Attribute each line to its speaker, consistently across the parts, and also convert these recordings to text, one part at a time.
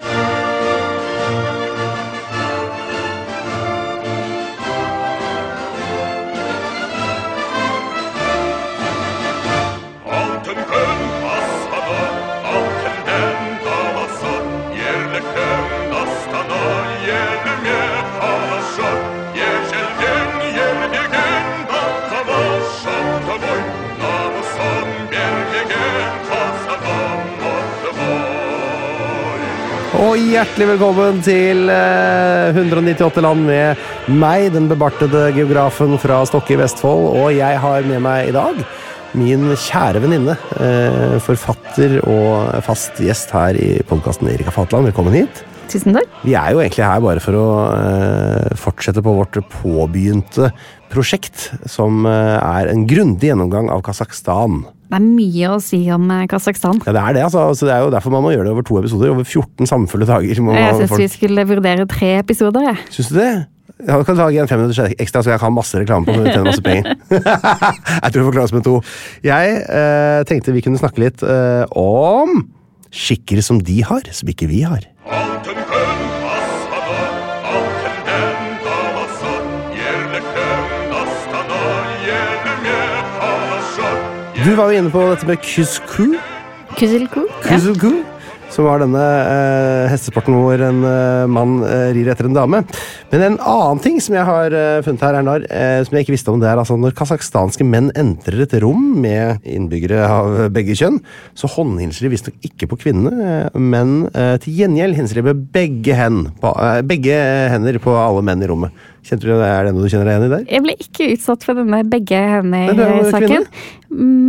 Speaker 1: you.
Speaker 2: Og hjertelig velkommen til eh, 198 land med meg, den bebartede geografen fra Stokke i Vestfold. Og jeg har med meg i dag min kjære venninne, eh, forfatter og fast gjest her i podkasten Erika Fatland. Velkommen hit.
Speaker 3: Tusen takk.
Speaker 2: Vi er jo egentlig her bare for å eh, fortsette på vårt påbegynte prosjekt, som eh, er en grundig gjennomgang av Kasakhstan.
Speaker 3: Det er mye å si om eh, Kasakhstan.
Speaker 2: Ja, det er det, altså. altså. Det er jo derfor man må gjøre det over to episoder. Over 14 samfulle dager. Må
Speaker 3: Jeg syns vi skulle vurdere tre episoder. Jeg.
Speaker 2: Syns du det? Ja, du kan lage en fem minutter ekstra, så jeg kan ha masse reklame på det. tjene masse penger. jeg tror vi får klare oss med to. Jeg eh, tenkte vi kunne snakke litt eh, om skikker som de har, som ikke vi har.
Speaker 1: Altın
Speaker 2: Du var jo inne på dette med kuzku.
Speaker 3: Ja.
Speaker 2: Kuzku. Som var denne eh, hestesporten hvor en eh, mann eh, rir etter en dame. Men en annen ting som jeg har eh, funnet her, Ernar, eh, som jeg ikke visste om, det er altså når kasakhstanske menn entrer et rom med innbyggere av begge kjønn, så håndhilser de visstnok ikke på kvinnene, eh, men til gjengjeld hilser de med begge, hen, på, begge hender på alle menn i rommet. Kjente du, Er det noe du kjenner deg igjen i der?
Speaker 3: Jeg ble ikke utsatt for denne begge
Speaker 2: Men
Speaker 3: hender-saken.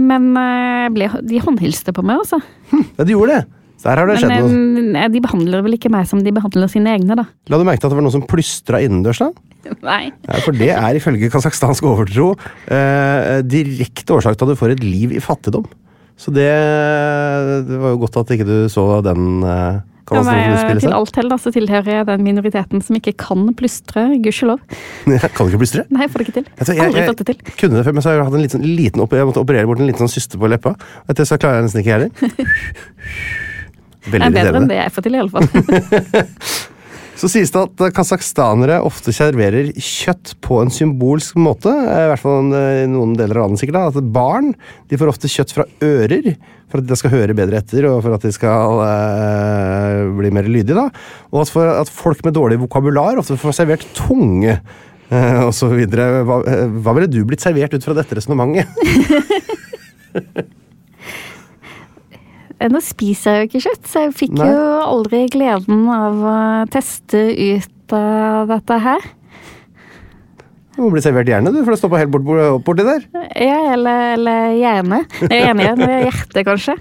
Speaker 3: Men eh, ble, de håndhilste på meg, altså.
Speaker 2: Ja, de gjorde det. Så der har det skjedd noe.
Speaker 3: Men eh, de behandler vel ikke meg som de behandler sine egne, da.
Speaker 2: La du merke til at det var noen som plystra innendørs da?
Speaker 3: Nei.
Speaker 2: Ja, for det er ifølge kasakhstansk overtro eh, direkte årsak til at du får et liv i fattigdom. Så det, det var jo godt at ikke du så den eh,
Speaker 3: Ja, men, til alt hell da, så tilhører jeg den minoriteten som ikke kan plystre, gudskjelov.
Speaker 2: kan du ikke plystre?
Speaker 3: Nei, jeg får det ikke til.
Speaker 2: Jeg, du, jeg,
Speaker 3: Aldri fått det til.
Speaker 2: kunne det før, men så har jeg hatt en liten, liten opp, jeg måtte operere bort en liten sånn syste på leppa. Og etter så klarer jeg nesten ikke heller. Veldig irriterende.
Speaker 3: Det er bedre enn det jeg får til, i alle fall.
Speaker 2: Så sies det at kasakhstanere ofte serverer kjøtt på en symbolsk måte. eh, I hvert fall i noen deler av landet sikkert. At barn de får ofte kjøtt fra ører for at de skal høre bedre etter og for at de skal eh, bli mer lydige. da. Og at, for at folk med dårlig vokabular ofte får servert tunge. eh, og så videre. Hva, eh, hva ville du blitt servert ut fra dette resonnementet?
Speaker 3: Eh, Nå spiser jeg jo ikke kjøtt, så jeg fikk
Speaker 2: Nei.
Speaker 3: jo aldri gleden av å teste ut av dette her.
Speaker 2: Du må bli servert hjerne, du, for det står på helt bort, bort, borti der.
Speaker 3: Ja, eller, eller hjerne. Jeg er enig, er hjerte, kanskje.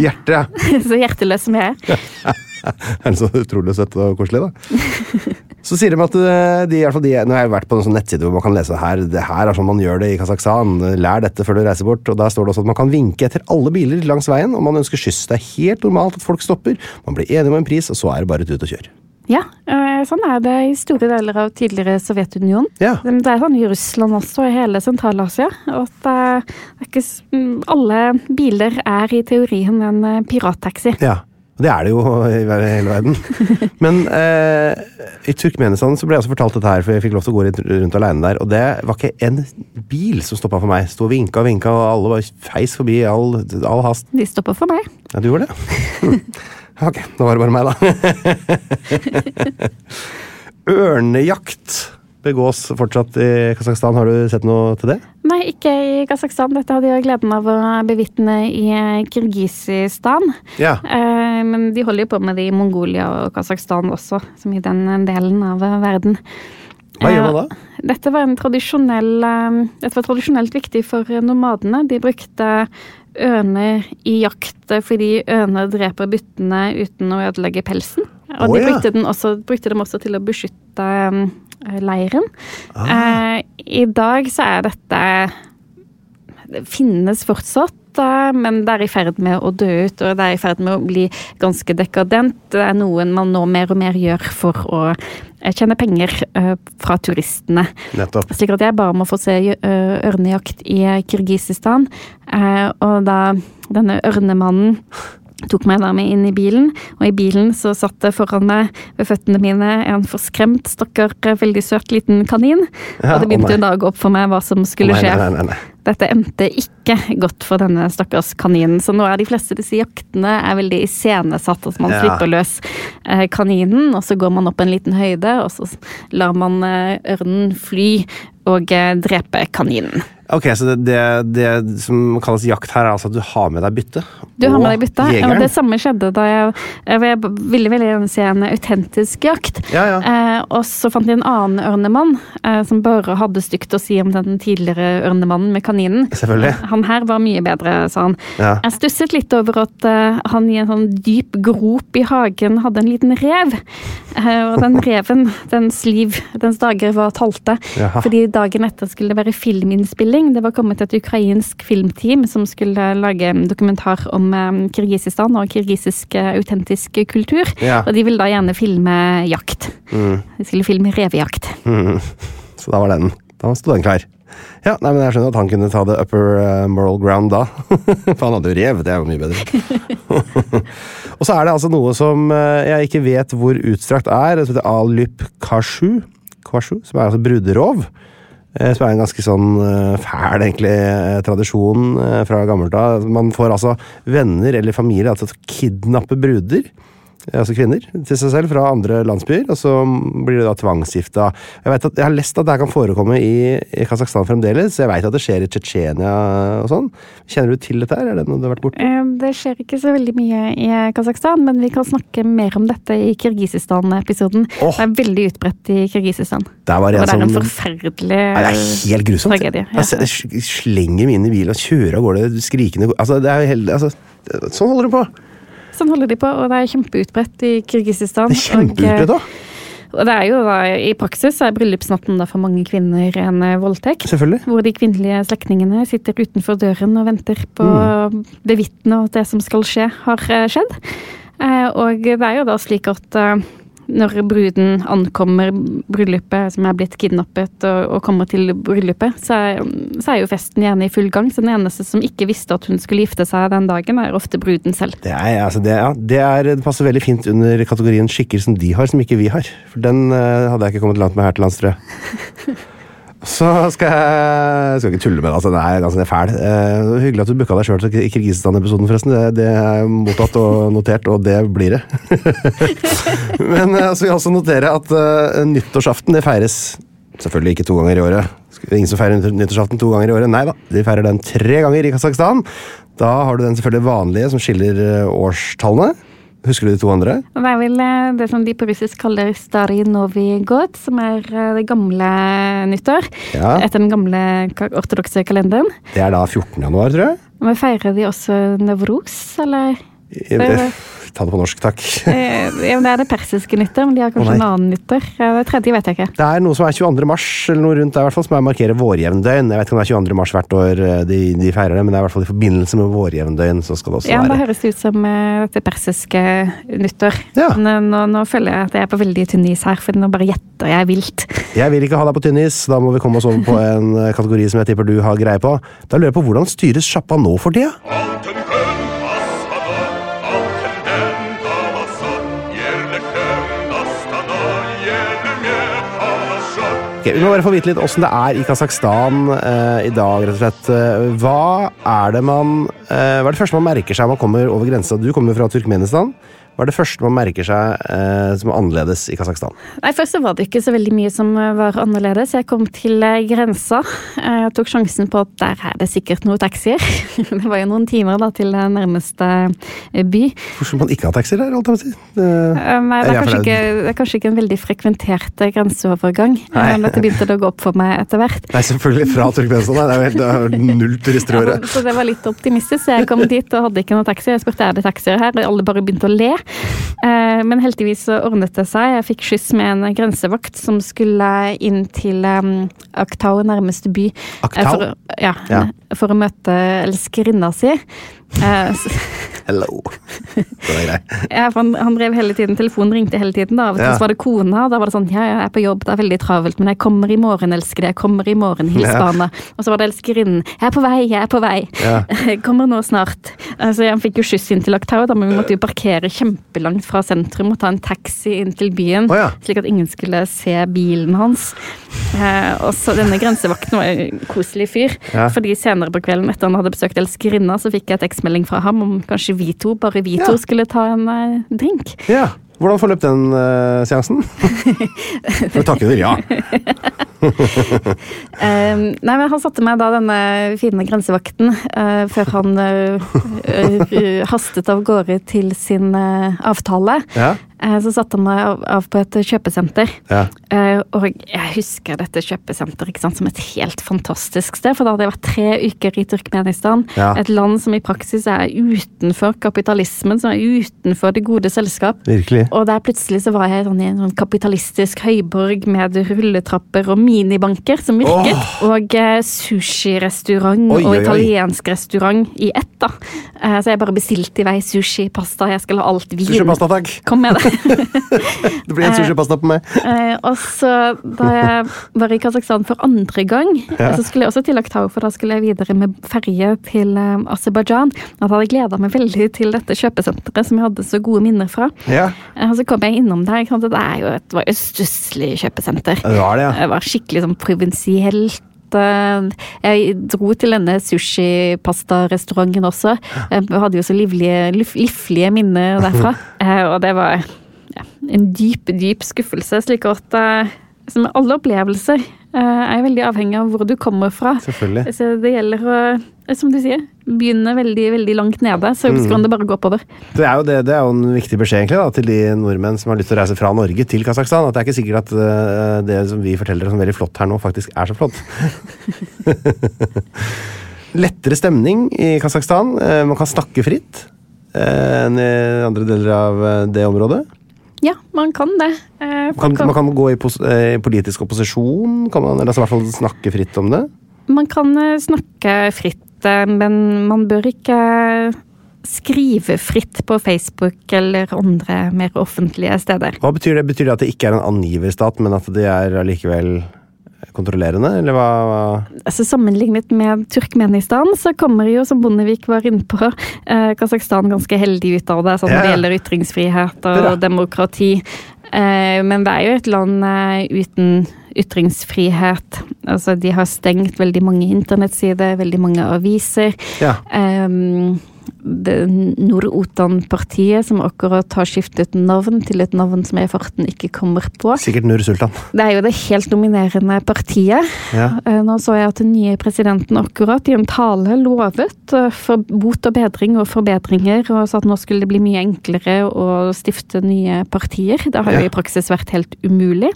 Speaker 2: Hjertet, ja.
Speaker 3: Så hjerteløs som jeg er.
Speaker 2: Er det så utrolig søtt og koselig, da? Så sier de at eh, de, i hvert fall de, Nå har jeg vært på en sånn nettside hvor man kan lese her Det her er sånn man gjør det i Kasakhstan. Lær dette før du reiser bort. Og Der står det også at man kan vinke etter alle biler langs veien om man ønsker skyss. Det er helt normalt at folk stopper. Man blir enige om en pris, og så er det bare ut og kjøre.
Speaker 3: Ja, eh, sånn er det i store deler av tidligere Sovjetunionen.
Speaker 2: Ja.
Speaker 3: Det er sånn i Russland også, i hele Sentral-Asia. Og at det ikke alle biler er i teorien en eh, pirattaxi.
Speaker 2: Ja, og det er det jo i hele verden. Men eh, i Turkmenistan så ble jeg også fortalt dette her, for jeg fikk lov til å gå rundt, alene der. Og det var ikke en bil som stoppa for meg. Sto og vinka og vinka, og alle bare feis forbi i all, all hast.
Speaker 3: De stoppa for meg.
Speaker 2: Ja, du gjorde det? ok, da var det bare meg, da. Ørnejakt begås fortsatt i Kasakhstan. Har du sett noe til det?
Speaker 3: Nei, ikke i Kasakhstan. Dette hadde jeg gleden av å bevitne i eh, Kirgisistan.
Speaker 2: Ja.
Speaker 3: Eh, Men de holder jo på med det i Mongolia og Kasakhstan også, som i den delen av eh, verden.
Speaker 2: Hva gjør man
Speaker 3: Eh,
Speaker 2: da?
Speaker 3: Dette var, eh, dette var tradisjonelt viktig for nomadene. De brukte ørner i jakt fordi ørner dreper byttene uten å ødelegge pelsen. Og
Speaker 2: oh,
Speaker 3: de
Speaker 2: ja.
Speaker 3: brukte, den også, brukte dem også til å beskytte eh, leiren.
Speaker 2: Ah.
Speaker 3: Eh, I dag så er dette Det finnes fortsatt, men det er i ferd med å dø ut, og det er i ferd med å bli ganske dekadent. Det er noe man nå mer og mer gjør for å eh, tjene penger eh, fra turistene.
Speaker 2: Nettopp.
Speaker 3: Slik at jeg bare må få se eh, ørnejakt i Kirgisistan. Og da denne ørnemannen tok meg da med inn i bilen, og i bilen så satt det foran meg ved føttene mine en forskremt, stakkar, veldig søt liten kanin.
Speaker 2: Ja,
Speaker 3: og det begynte jo da å gå opp for meg hva som skulle skje.
Speaker 2: nei, nei, nei.
Speaker 3: Dette endte ikke godt for denne stakkars kaninen. Så nå er de fleste disse jaktene er veldig iscenesatt. At man
Speaker 2: Ja.
Speaker 3: slipper løs eh, kaninen, og så går man opp en liten høyde, og så lar man eh, ørnen fly og eh, drepe kaninen.
Speaker 2: Ok, så det, det, det som kalles jakt her, er altså at du har med deg bytte?
Speaker 3: Du har med deg bytte.
Speaker 2: Ja,
Speaker 3: det samme skjedde da jeg, jeg ville veldig gjerne se en autentisk jakt.
Speaker 2: Ja, ja.
Speaker 3: Eh, og så fant de en annen ørnemann eh, som bare hadde stygt å si om den tidligere ørnemannen med kaninen.
Speaker 2: Selvfølgelig.
Speaker 3: Han her var mye bedre, sa han.
Speaker 2: Ja.
Speaker 3: Jeg stusset litt over at eh, han i en sånn dyp grop i hagen hadde en liten rev. Eh, og den reven, dens liv, dens dager var talte. Fordi dagen etter skulle det være filminnspilling. Det var kommet et ukrainsk filmteam som skulle lage en dokumentar om eh, Kirgisistan og kirgisisk eh, autentisk kultur.
Speaker 2: Ja.
Speaker 3: Og de ville da gjerne filme jakt. De skulle filme revejakt.
Speaker 2: Mm. Så da var den Da sto den klar. Ja, nei, men Jeg skjønner at han kunne ta the upper eh, moral ground da. For han hadde jo rev. Det er jo mye bedre. og så er det altså noe som jeg ikke vet hvor utstrakt er. Det heter alyp kashu, kashu, som er altså bruderov. Eh, Som er en ganske sånn eh, fæl egentlig eh, tradisjon fra gammelt av. Man får altså venner eller familie altså å kidnappe bruder altså kvinner, til seg selv fra andre landsbyer, og så blir de da tvangsgifta. Jeg, vet at, jeg har lest at det her kan forekomme i, i Kasakhstan fremdeles, jeg vet at det skjer i Tsjetsjenia og sånn. Kjenner du til dette her? Er det noe du har vært borti?
Speaker 3: Eh, Det skjer ikke så veldig mye i Kasakhstan, men vi kan snakke mer om dette i Kirgisistan-episoden.
Speaker 2: Oh.
Speaker 3: Det er veldig utbredt i Kirgisistan.
Speaker 2: Det
Speaker 3: det er
Speaker 2: en
Speaker 3: en forferdelig
Speaker 2: Nei, det er helt grusomt.
Speaker 3: tragedie. Ja.
Speaker 2: Altså, jeg slenger meg inn i bilen og kjører av gårde skrikende altså, det er helt, altså, Sånn holder det på!
Speaker 3: Sånn holder de på, og det er kjempeutbredt i Kirgisistan.
Speaker 2: Det er kjempeutbredt
Speaker 3: Og, eh, og det er jo da, i praksis er bryllupsnatten da for mange kvinner en eh, voldtekt.
Speaker 2: Selvfølgelig.
Speaker 3: Hvor de kvinnelige slektningene sitter utenfor døren og venter på
Speaker 2: Mm.
Speaker 3: det vitnet og at det som skal skje, har eh, skjedd. Og det er jo da slik at når bruden ankommer bryllupet, som er blitt kidnappet, og, og kommer til bryllupet, så er, så er jo festen gjerne i full gang. Så den eneste som ikke visste at hun skulle gifte seg den dagen, er ofte bruden selv.
Speaker 2: Det, er, altså, det, ja, det, er, det passer veldig fint under kategorien skikker som de har, som ikke vi har. For den uh, hadde jeg ikke kommet langt med her til lands, tror jeg. Så skal jeg skal ikke tulle med det, altså. Den er ganske fæl. Eh, det hyggelig at du booka deg sjøl til Kirgisistan-episoden, forresten. Det, det er mottatt og notert, og det blir det. Men eh, så vil jeg også notere at eh, nyttårsaften det feires selvfølgelig ikke to ganger i året. Det er Ingen som feirer nyttårsaften to ganger i året. Nei da, de feirer den tre ganger i Kasakhstan. Da har du den selvfølgelig vanlige som skiller eh, årstallene. Husker du de to andre?
Speaker 3: Det er vel det som de på russisk kaller Stari Novi God, som er eh, det gamle nyttår.
Speaker 2: Ja.
Speaker 3: Etter den gamle ortodokse kalenderen.
Speaker 2: Det er da 14. januar, tror jeg.
Speaker 3: Men feirer de også Navros, eller?
Speaker 2: Ta det på norsk, takk.
Speaker 3: Eh, ja, men det er det persiske nytter, men de har kanskje
Speaker 2: oh,
Speaker 3: en annen nytter. Det tredje vet jeg ikke.
Speaker 2: Det er noe som er 22. mars, eller noe rundt der, i hvert fall, som er markerer vårjevndøgn. Jeg vet ikke om det er 22. mars hvert år eh, de, de feirer det, men det er i hvert fall i forbindelse med vårjevndøgn. så skal det også
Speaker 3: Ja,
Speaker 2: være.
Speaker 3: høres det ut som det dette persiske nyttår.
Speaker 2: Ja.
Speaker 3: Men eh, nå, nå føler jeg at jeg er på veldig tynn is her, for nå bare gjetter jeg vilt.
Speaker 2: Jeg vil ikke ha deg på tynn is, da må vi komme oss over på en eh, kategori som jeg tipper du har greie på. Da lurer jeg på hvordan styres sjappa nå for tida?
Speaker 1: Halaşa.
Speaker 2: Ok, vi må bare få vite litt åssen det er i Kasakhstan eh, i dag, rett og slett. Eh, Hva er det man eh, Hva er det første man merker seg når man kommer over grensa? Du kommer fra Turkmenistan. Hva er det første man merker seg eh, som er annerledes i Kasakhstan?
Speaker 3: Nei, Først var det ikke så veldig mye som eh, var annerledes. Jeg kom til eh, grensa. Eh, Jeg tok sjansen på at der er det sikkert noen taxier. Det var jo noen timer da til nærmeste by.
Speaker 2: Hvorfor skal man ikke ha taxier der, holdt jeg på å si? Det-
Speaker 3: Nei, det er, ikke, det er kanskje ikke en veldig frekventert grenseovergang.
Speaker 2: Nei.
Speaker 3: Dette begynte det å gå opp for meg etter hvert.
Speaker 2: Nei, selvfølgelig fra Turkmenistan. Det er jo helt er null turister i
Speaker 3: Ja,
Speaker 2: året.
Speaker 3: så det var litt optimistisk, jeg kom dit og hadde ikke noen taxi. Jeg spurte er det taxier her, og alle bare begynte å le. Eh, Men heldigvis så ordnet det seg. Jeg fikk skyss med en grensevakt som skulle inn til um, Aktau, nærmeste by. eh,
Speaker 2: Aktau?
Speaker 3: For, ja,
Speaker 2: Ja.
Speaker 3: for å møte elskerinna si. Eh,
Speaker 2: Hello. Er greit.
Speaker 3: Ja, for han, han drev hele tiden, telefonen ringte hele tiden. da, Av og til
Speaker 2: Ja.
Speaker 3: var det kona, da var det sånn ja, ja, jeg er på jobb, det er veldig travelt, men jeg kommer i morgen, elskede, jeg kommer i morgen, hils barna. Og så var det elskerinnen, jeg er på vei, jeg er på vei.
Speaker 2: Ja.
Speaker 3: Kommer nå snart. Altså, Han fikk jo skyss inn til Aktau, da, men vi måtte jo parkere kjempelangt fra sentrum og ta en taxi inn til byen,
Speaker 2: oh, ja.
Speaker 3: slik at ingen skulle se bilen hans. Eh, og så Denne grensevakten var en koselig fyr, fordi senere på kvelden etter han hadde besøkt elskerinna, så fikk jeg et tekstmelding fra ham om kanskje vi to, bare vi
Speaker 2: Ja.
Speaker 3: to, skulle ta en uh, drink.
Speaker 2: Ja. Hvordan forløp den uh, seansen? For takket vi ja.
Speaker 3: Eh, nei, men Han satte meg da denne fine grensevakten uh, før han uh, hastet av gårde til sin avtale.
Speaker 2: Ja.
Speaker 3: Eh, så satte han meg av, på et kjøpesenter.
Speaker 2: Ja.
Speaker 3: Eh, og jeg husker dette kjøpesenteret sant, som et helt fantastisk sted. For da hadde jeg vært tre uker i Turkmenistan.
Speaker 2: Ja.
Speaker 3: Et land som i praksis er utenfor kapitalismen, som er utenfor det gode selskap.
Speaker 2: Virkelig.
Speaker 3: Og der plutselig så var jeg sånn i en sånn kapitalistisk høyborg med rulletrapper og minibanker som virket. Og eh, sushirestaurant og italiensk restaurant i ett. da. Så jeg bare bestilte i vei sushi, pasta, jeg skal ha alt vin.
Speaker 2: Sushipasta, takk.
Speaker 3: Kom med det.
Speaker 2: Det blir en sushipasta på meg.
Speaker 3: Eh, og så da jeg var i Kasakhstan for andre gang,
Speaker 2: Ja.
Speaker 3: så skulle jeg også til Aktau, for da skulle jeg videre med ferje til eh, Aserbajdsjan. jeg hadde gleda meg veldig til dette kjøpesenteret som jeg hadde så gode minner fra.
Speaker 2: Ja,
Speaker 3: Eh, Og så kom jeg innom der. ikke sant, Det er jo et, det var jo et stusslig kjøpesenter.
Speaker 2: det var det, ja.
Speaker 3: Det var skikkelig sånn provinsielt. eh, Jeg dro til denne sushipastarestauranten også. Jeg hadde jo så livlige, lif- liflige minner derfra. Eh, Og det var en dyp, dyp skuffelse. Slik at eh, som alle opplevelser eh, er veldig avhengig av hvor du kommer fra.
Speaker 2: Selvfølgelig.
Speaker 3: Så det gjelder å, eh, som du sier, begynne veldig, veldig langt nede, så
Speaker 2: Mm.
Speaker 3: kan det bare gå oppover.
Speaker 2: Det er, jo det, det er jo en viktig beskjed egentlig da, til de nordmenn som har lyst til å reise fra Norge til Kasakhstan. At det er ikke sikkert at det som vi forteller som veldig flott her nå, faktisk er så flott. Lettere stemning i Kasakhstan. Man kan snakke fritt enn i andre deler av det området.
Speaker 3: Ja, man kan det. Eh,
Speaker 2: Man kan, man kan gå i pos eh, politisk opposisjon, kan man, eller altså i hvert fall snakke fritt om det.
Speaker 3: Man kan eh, snakke fritt, eh, men man bør ikke skrive fritt på Facebook eller andre mer offentlige steder.
Speaker 2: Hva betyr det? Betyr det at det ikke er en angiverstat, men at det er allikevel kontrollerende, eller hva? hva?
Speaker 3: Altså Sammenlignet med Turkmenistan, så kommer jo, som Bondevik var inne på, eh, Kasakhstan ganske heldig ut av det, sånn når det gjelder ytringsfrihet og demokrati. Eh, men det er jo et land eh, uten ytringsfrihet. Altså, de har stengt veldig mange internettsider, veldig mange aviser.
Speaker 2: Ja.
Speaker 3: Um, Nord-Otan-partiet, som akkurat har skiftet navn til et navn som jeg i farten ikke kommer på.
Speaker 2: Sikkert Nur Sultan.
Speaker 3: Det er jo det helt dominerende partiet.
Speaker 2: Ja.
Speaker 3: Eh, Nå så jeg at den nye presidenten akkurat i en tale lovet eh, for bot og bedring og forbedringer, og sa at nå skulle det bli mye enklere å stifte nye partier. Det har jo
Speaker 2: Ja.
Speaker 3: i praksis vært helt umulig.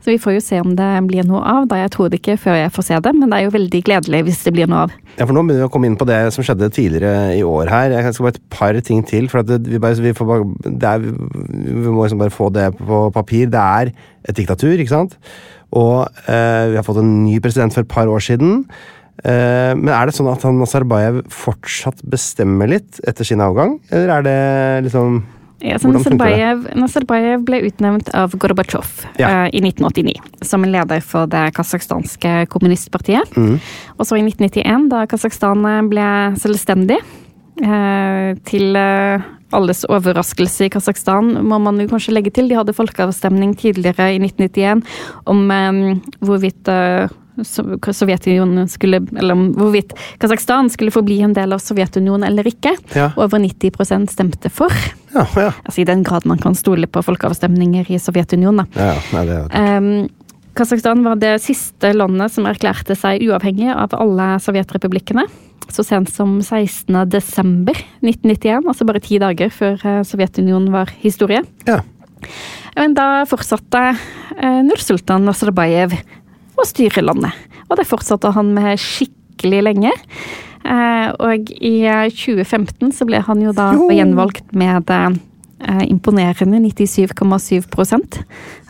Speaker 3: Så vi får jo se om det blir noe av. Da jeg tror det ikke før jeg får se det, men det er jo veldig gledelig hvis det blir noe av.
Speaker 2: Ja, for nå begynner vi å komme inn på det som skjedde tidligere i år her. Jeg skal bare et par ting til. for at det, vi, bare, vi, får er, vi må liksom bare få det på papir. Det er et diktatur, ikke sant? Og eh, vi har fått en ny president for et par år siden. Eh, men er det sånn at han Nazarbayev fortsatt bestemmer litt etter sin avgang, eller er det liksom
Speaker 3: Ja, så? Nazarbayev, Nazarbayev ble utnevnt av Gorbatsjov
Speaker 2: Ja.
Speaker 3: uh, i 1989 som en leder for det kasakhstanske kommunistpartiet.
Speaker 2: Mm.
Speaker 3: Og så i 1991, da Kasakhstan eh, ble selvstendig, til eh, alles overraskelse i Kasakhstan, må man jo kanskje legge til. De hadde folkeavstemning tidligere i 1991 om eh, hvorvidt eh, Sovjetunionen skulle Eller om hvorvidt Kasakhstan skulle forbli en del av Sovjetunionen eller ikke.
Speaker 2: Ja.
Speaker 3: Over 90% stemte for.
Speaker 2: Ja, ja.
Speaker 3: Altså I den grad man kan stole på folkeavstemninger i Sovjetunionen.
Speaker 2: ja. Nei, det er
Speaker 3: Um, Kasakhstan var det siste landet som erklærte seg uavhengig av alle sovjetrepublikkene. Så sent som 16. desember 1991, altså bare ti dager før eh, Sovjetunionen var historie.
Speaker 2: ja.
Speaker 3: Men da fortsatte eh, Nursultan Nazarbayev å styre landet. Og det fortsatte han med skikkelig lenge. Eh, og i eh, 2015 så ble han jo da
Speaker 2: Jo.
Speaker 3: gjenvalgt med imponerende 97,7%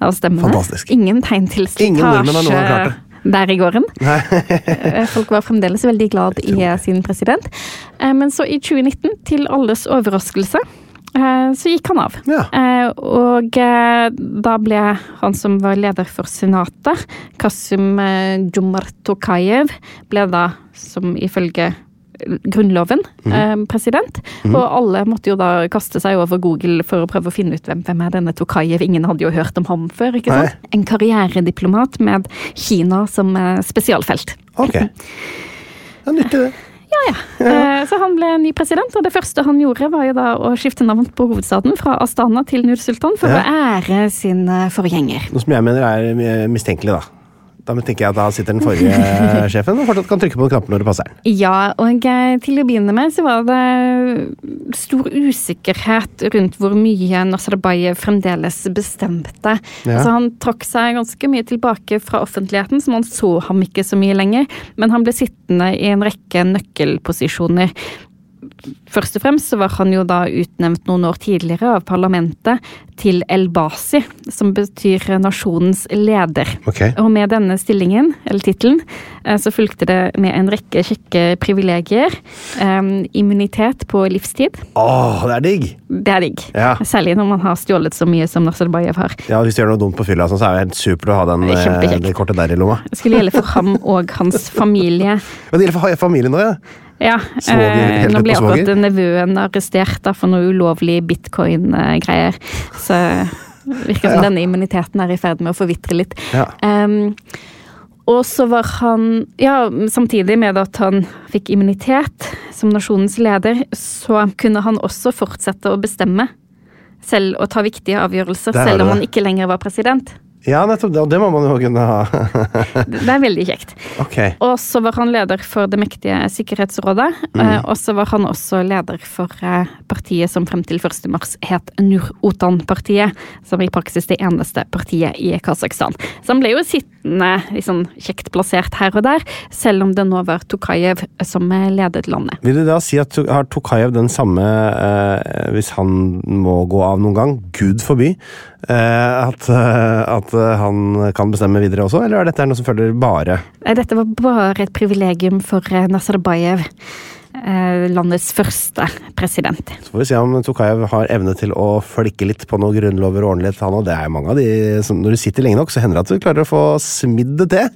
Speaker 3: av stemmene.
Speaker 2: Fantastisk.
Speaker 3: Ingen tegn til
Speaker 2: Ingen nordmenn har noen gang klart
Speaker 3: slitasje der i gården. Eh, Folk var fremdeles veldig glad i sin president. Eh, Men så i 2019, til alles overraskelse, eh, så gikk han av.
Speaker 2: Ja.
Speaker 3: Og da ble han som var leder for senatet, Kasim eh, ble da, som ifølge Grunnloven,
Speaker 2: mm.
Speaker 3: eh, president. Og alle måtte jo da kaste seg over Google for å prøve å finne ut hvem, hvem er denne Tokayev. Ingen hadde jo hørt om ham før. ikke sant? En karrierediplomat med Kina som eh, spesialfelt.
Speaker 2: Ok. Det er nyttig, det.
Speaker 3: Eh, Så han ble ny president, og det første han gjorde var jo da å skifte navn på hovedstaden fra Astana til Nur-Sultan for
Speaker 2: Ja.
Speaker 3: å ære sin forgjenger.
Speaker 2: Noe som jeg mener er mistenkelig, da. Da tenker jeg at da sitter den forrige sjefen og fortsatt kan trykke på knappen når det passer.
Speaker 3: Ja, og eh, til å begynne med så var det stor usikkerhet rundt hvor mye Nazarbayev fremdeles bestemte.
Speaker 2: Ja.
Speaker 3: Altså, han trakk seg ganske mye tilbake fra offentligheten, så man så ham ikke så mye lenger. Men han ble sittende i en rekke nøkkelposisjoner. Først og fremst så var han jo da utnevnt noen år tidligere av parlamentet til El-Basi, som betyr nasjonens leder.
Speaker 2: Okay.
Speaker 3: Og med denne stillingen, eller tittelen, eh, så fulgte det med en rekke kjekke privilegier. Um, Immunitet på livstid.
Speaker 2: Åh, det er digg!
Speaker 3: Det er digg.
Speaker 2: Ja.
Speaker 3: Særlig når man har stjålet så mye som Nazarbayev har.
Speaker 2: Ja, Hvis du gjør noe dumt på fylla, sånn, så er det helt supert å ha den,
Speaker 3: Det
Speaker 2: eh, det kortet der i lomma.
Speaker 3: Det skulle gjelde for ham og hans familie.
Speaker 2: Men det gjelder for familien nå, ja.
Speaker 3: Ja,
Speaker 2: Svoger,
Speaker 3: eh, nå ble akkurat nevøen arrestert da, for noe ulovlig bitcoin-greier. Så virker som
Speaker 2: Ja.
Speaker 3: denne immuniteten er i ferd med å forvitre litt.
Speaker 2: Ja.
Speaker 3: Um, og så var han Ja, samtidig med at han fikk immunitet som nasjonens leder, så kunne han også fortsette å bestemme. Selv å ta viktige avgjørelser, selv om han ikke lenger var president.
Speaker 2: Ja, nettopp. Det, og det må man jo kunne ha.
Speaker 3: Det er veldig kjekt.
Speaker 2: ok.
Speaker 3: Og så var han leder for det mektige Sikkerhetsrådet. Mm. Og så var han også leder for eh, partiet som frem til 1. mars het Nur-Otan-partiet. Som i praksis det eneste partiet i Kasakhstan. Så han ble jo sittende liksom, kjekt plassert her og der, selv om det nå var Tokayev som eh, ledet landet.
Speaker 2: Vil du da si at har Tokayev den samme, eh, hvis han må gå av noen gang, gud forby, eh, at, eh, at eh, han kan bestemme videre også, eller er dette noe som følger bare
Speaker 3: Dette var bare et privilegium for eh, Nazarbayev. Eh, Landets første president.
Speaker 2: Så får vi se om Tokayev har evne til å flikke litt på noen grunnlover og ordentlighet, han òg. Det er jo mange av de som Når du sitter lenge nok, så hender det at du klarer å få smidd det til.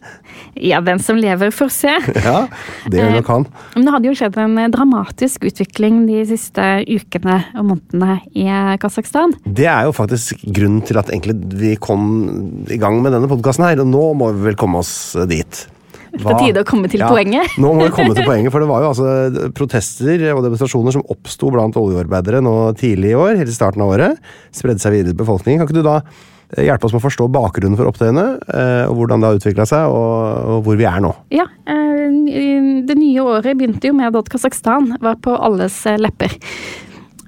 Speaker 3: Ja, den som lever, får se.
Speaker 2: Ja, det gjør nok han.
Speaker 3: Men det hadde jo skjedd en eh, dramatisk utvikling de siste ukene og månedene i eh, Kasakhstan.
Speaker 2: Det er jo faktisk grunnen til at egentlig vi kom i gang med denne podkasten her, og nå må vi vel komme oss dit.
Speaker 3: På tide å komme til poenget.
Speaker 2: Nå må vi komme til poenget, for det var jo altså protester og demonstrasjoner som oppsto blant oljearbeidere nå tidlig i år, helt i starten av året. Spredde seg videre i befolkningen. Kan ikke du da eh, hjelpe oss med å forstå bakgrunnen for opptøyene, eh, og hvordan det har utvikla seg, og, hvor vi er nå?
Speaker 3: Ja, eh, Det nye året begynte jo med at Kasakhstan var på alles eh, lepper.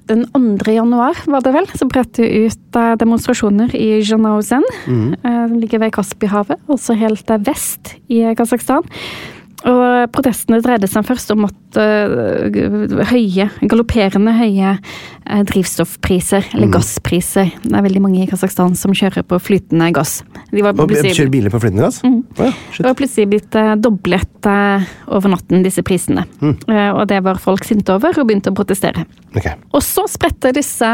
Speaker 3: Den 2. januar var det vel, så brøt det ut eh, demonstrasjoner i Janauzen, Mm. Den ligger ved Kaspihavet, også helt eh, vest i Kasakhstan. Og protestene dreide seg først om at øh, høye, galopperende høye øh, drivstoffpriser, eller gasspriser Det er veldig mange i Kasakhstan som kjører på flytende gass. De var
Speaker 2: Og kjører biler på flytende gass? Å ja,
Speaker 3: det var plutselig blitt eh, doblet eh, over natten, disse prisene. Eh, og det var folk sinte over og begynte å protestere.
Speaker 2: Okay.
Speaker 3: Og så spredte disse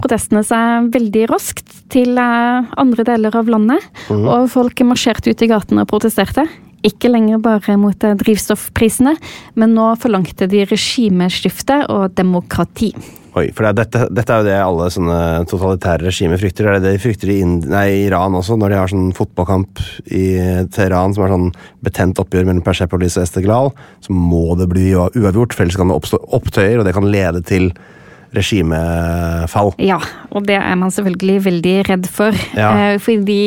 Speaker 3: protestene seg veldig raskt til eh, andre deler av landet. Og folk marsjerte ut i gatene og protesterte. Ikke lenger bare mot eh, drivstoffprisene, men nå forlangte de regimeskifte og demokrati.
Speaker 2: Oi, for det er, dette, dette er jo det alle sånne totalitære regimer frykter. Er det det de frykter i nei, Iran også, når de har sånn fotballkamp i Teheran som er sånn betent oppgjør mellom Persepolis og Esteglal, så må det bli uavgjort, for ellers kan det oppstå opptøyer, og det kan lede til regimefall.
Speaker 3: Ja, og det er man selvfølgelig veldig redd for.
Speaker 2: Ja.
Speaker 3: Eh, fordi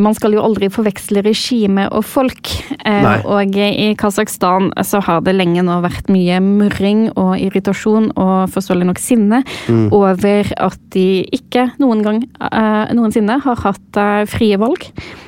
Speaker 3: man skal jo aldri forveksle regime og folk. Eh,
Speaker 2: Nei.
Speaker 3: og i Kasakhstan så har det lenge nå vært mye murring og irritasjon og forståelig nok sinne
Speaker 2: Mm.
Speaker 3: over at de ikke noen gang eh, noensinne har hatt eh, frie valg.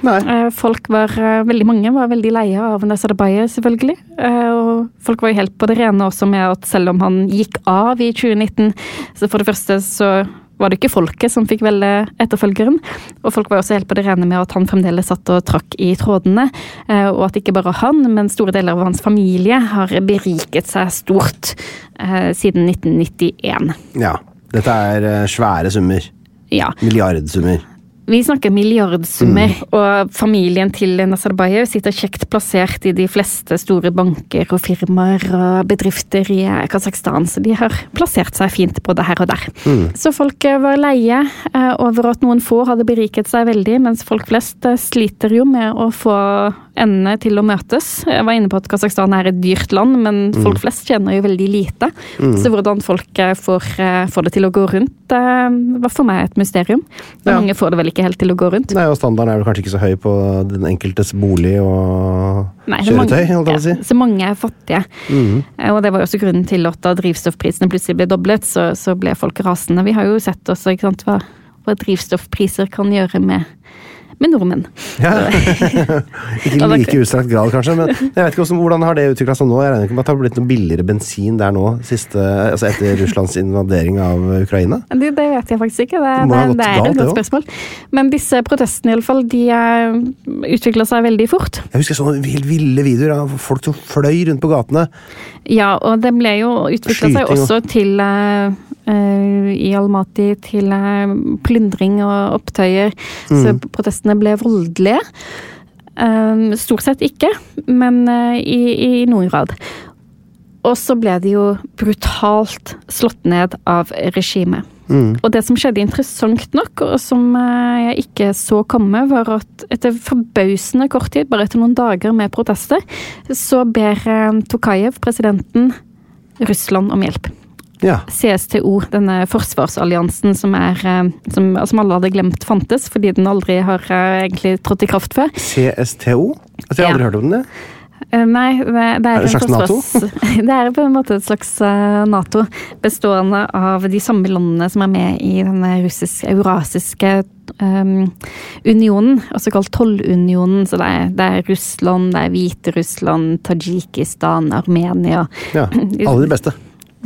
Speaker 2: Nei.
Speaker 3: Eh, folk var, veldig mange var veldig leie av Nazarbayev, selvfølgelig. Eh, og folk var jo helt på det rene også med at selv om han gikk av i 2019, så for det første så var det ikke folket som fikk velge etterfølgeren. Og folk var også helt på det rene med at han fremdeles satt og trakk i trådene. eh, Og at ikke bare han, men store deler av hans familie har beriket seg stort eh, siden 1991.
Speaker 2: Ja. Dette er eh, svære summer.
Speaker 3: Ja.
Speaker 2: Milliardsummer.
Speaker 3: Vi snakker milliardsummer, og familien til Nazarbayev sitter kjekt plassert i de fleste store banker og firmaer og bedrifter i Kasakhstan, så de har plassert seg fint både her og der. Så folk eh, var leie eh, over at noen få hadde beriket seg veldig, mens folk flest eh, sliter jo med å få endene til å møtes. Jeg var inne på at Kasakhstan er et dyrt land, men folk flest tjener jo veldig lite. Så hvordan folk eh, får, eh, får det til å gå rundt, eh, var for meg et mysterium.
Speaker 2: Ja.
Speaker 3: Mange får det vel ikke helt til å gå rundt.
Speaker 2: Nei, og Standarden er vel kanskje ikke så høy på den enkeltes bolig og
Speaker 3: Nei,
Speaker 2: kjøretøy? mange- å si.
Speaker 3: Ja, så mange er fattige. Mm. Og det var jo også grunnen til at da drivstoffprisene plutselig ble doblet, så, så ble folk rasende. Vi har jo sett også sant, hva, hva drivstoffpriser kan gjøre med, med nordmenn.
Speaker 2: Ja. ikke
Speaker 3: i
Speaker 2: like utstrakt grad, kanskje, men jeg vet ikke hvordan, hvordan har det utvikla seg nå? Jeg regner ikke med at det har blitt noe billigere bensin der nå, siste, altså etter Russlands invadering av Ukraina?
Speaker 3: Det, det vet jeg faktisk ikke. Det,
Speaker 2: Det
Speaker 3: det, er et godt spørsmål. Men disse protestene i alle fall, de utvikla seg veldig fort.
Speaker 2: Jeg husker sånne helt ville videoer av folk som fløy rundt på gatene.
Speaker 3: Ja, og det ble jo utvikla seg også til eh, i Almaty til eh, plyndring og opptøyer. Så
Speaker 2: Mm.
Speaker 3: protestene ble voldelige. Eh, stort sett ikke, men eh, i, i noen grad. Og så ble de jo brutalt slått ned av regimet. Og det som skjedde interessant nok, og som eh, jeg ikke så komme, var at etter forbausende kort tid, bare etter noen dager med protester, så ber eh, Tokayev, presidenten, Russland om hjelp.
Speaker 2: Ja.
Speaker 3: CSTO, denne forsvarsalliansen som, er, eh, som, som alle hadde glemt fantes, fordi den aldri har eh, egentlig trådt i kraft før.
Speaker 2: CSTO? Altså, jeg har
Speaker 3: Ja.
Speaker 2: aldri hørt om det.
Speaker 3: Eh, Nei, det, er, er,
Speaker 2: det et slags
Speaker 3: NATO? det er på en måte et slags Nato, bestående av de samme landene som er med i denne russiske, eurasiske um, unionen, også kalt tollunionen. Så det er, det er Russland, det er Hviterussland, Tadsjikistan, Armenia.
Speaker 2: Ja, Alle de beste.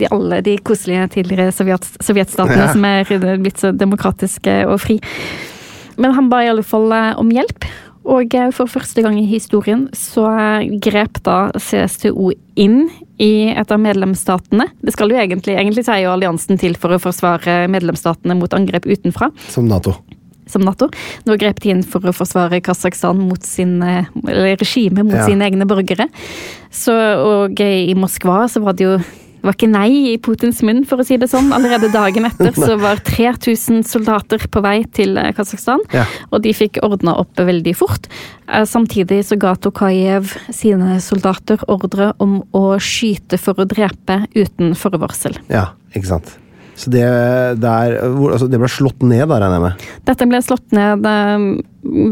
Speaker 3: De, alle de koselige tidligere sovjet, sovjetstatene
Speaker 2: Ja.
Speaker 3: som er blitt så demokratiske og fri. Men han ba i alle fall eh, om hjelp. Og eh, for første gang i historien så eh, grep da CSTO inn i et av medlemsstatene. Det skal jo egentlig, egentlig så er jo alliansen til for å forsvare medlemsstatene mot angrep utenfra,
Speaker 2: Som Nato.
Speaker 3: som Nato. Nå grep de inn for å forsvare Kasakhstan mot sin, eller regimet mot
Speaker 2: Ja.
Speaker 3: sine egne borgere. Så, og i Moskva så var det jo det var ikke nei i Putins munn, for å si det sånn. Allerede dagen etter så var 3000 soldater på vei til eh, Kasakhstan.
Speaker 2: Ja.
Speaker 3: Og de fikk ordna opp veldig fort. Eh, Samtidig så ga Tokayev sine soldater ordre om å skyte for å drepe uten forvarsel.
Speaker 2: Ja, ikke sant. Så det, der, altså det ble slått ned, da, regner jeg med?
Speaker 3: Dette ble slått ned eh,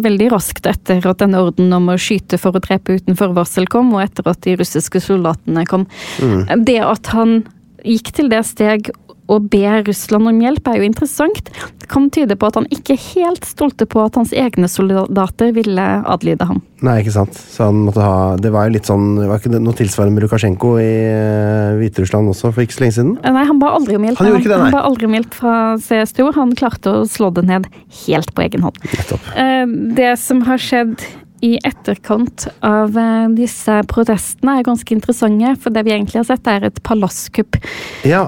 Speaker 3: veldig raskt etter at denne ordenen om å skyte for å drepe uten forvarsel kom, og etter at de russiske soldatene kom. Det at han gikk til det steg å be Russland om hjelp er jo interessant. Det kan tyde på at han ikke helt stolte på at hans egne soldater ville adlyde ham.
Speaker 2: Nei, ikke sant. Så han måtte ha Det var jo litt sånn Det Var ikke noe tilsvarende med Lukasjenko i uh, Hviterussland også for ikke så lenge siden?
Speaker 3: Eh, Nei, han ba aldri om hjelp.
Speaker 2: Han ikke det,
Speaker 3: han ba aldri om hjelp fra CSTO. Han klarte å slå det ned helt på egen hånd.
Speaker 2: Nettopp.
Speaker 3: Eh, Det som har skjedd i etterkant av eh, disse protestene er ganske interessante, for det vi egentlig har sett er et palasskupp.
Speaker 2: Ja.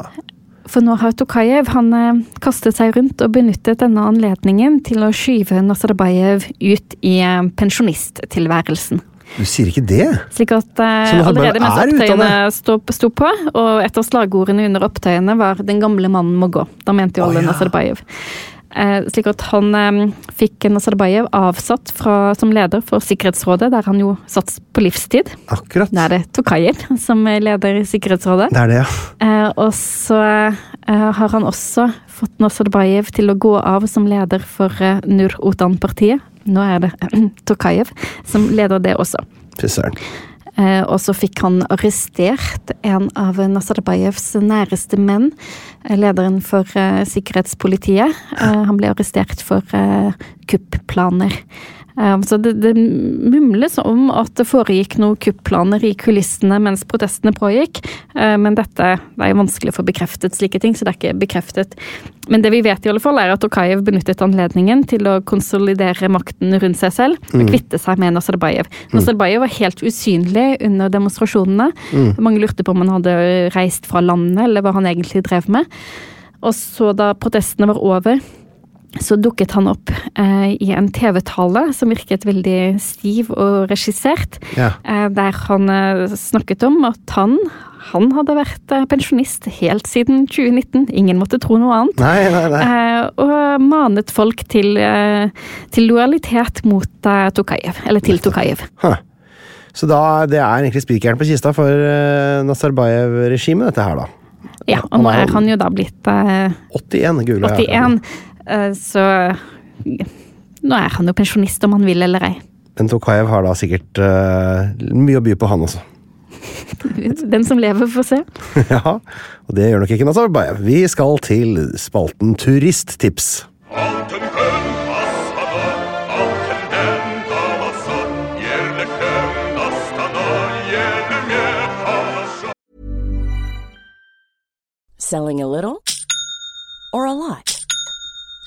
Speaker 3: For nå har Tokayev han eh, kastet seg rundt og benyttet denne anledningen til å skyve Nazarbayev ut i eh, pensjonisttilværelsen.
Speaker 2: Du sier ikke det?
Speaker 3: Slik at eh, allerede mens opptøyene sto, sto på, og et av slagordene under opptøyene var 'Den gamle mannen må gå'. Da mente jo alle oh,
Speaker 2: ja.
Speaker 3: Nazarbayev. Eh, slik at han fikk Nazarbayev avsatt fra, som leder for Sikkerhetsrådet, der han jo satt på livstid.
Speaker 2: Akkurat.
Speaker 3: Da er det Tokayev som leder Sikkerhetsrådet.
Speaker 2: Det er det, ja.
Speaker 3: Eh, og så eh, har han også fått Nazarbayev til å gå av som leder for eh, Nur-Otan-partiet. Nå er det Tokayev som leder det også.
Speaker 2: Fy søren.
Speaker 3: Eh, og så fikk han arrestert en av Nazarbajevs næreste menn, eh, lederen for eh, sikkerhetspolitiet. Han ble arrestert for kupplaner. Eh, så det, det mumles om at det foregikk noen kupplaner i kulissene mens protestene pågikk, eh, men dette det er vanskelig å få bekreftet slike ting, så det er ikke bekreftet. Men det vi vet i alle fall er at Tokayev benyttet anledningen til å konsolidere makten rundt seg selv og kvitte seg med Nazarbayev. Nazarbayev var helt usynlig under demonstrasjonene. Mange lurte på om han hadde reist fra landet, eller hva han egentlig drev med. Og så da protestene var over, så dukket han opp eh, i en TV-tale som virket veldig stiv og regissert.
Speaker 2: Ja.
Speaker 3: Eh, der han eh, snakket om at han, han hadde vært eh, pensjonist helt siden 2019. Ingen måtte tro noe annet.
Speaker 2: Nei, nei, nei.
Speaker 3: Eh, og manet folk til, eh, til lojalitet mot Tokayev. Eller til Tokayev.
Speaker 2: Huh. Så da, det er egentlig spikeren på kista for eh, Nazarbayev-regimet, dette her, da.
Speaker 3: Ja, og nå er han jo da blitt eh,
Speaker 2: 81 gule.
Speaker 3: 81. eh, så nå er han jo pensjonist om han vil eller ei.
Speaker 2: Men Tokayev har da sikkert uh, mye å by på, han også.
Speaker 3: Den som lever, får se.
Speaker 2: ja, og det gjør nok ikke Nazarbayev. Vi skal til spalten Turisttips.
Speaker 4: Selling a little or a lot?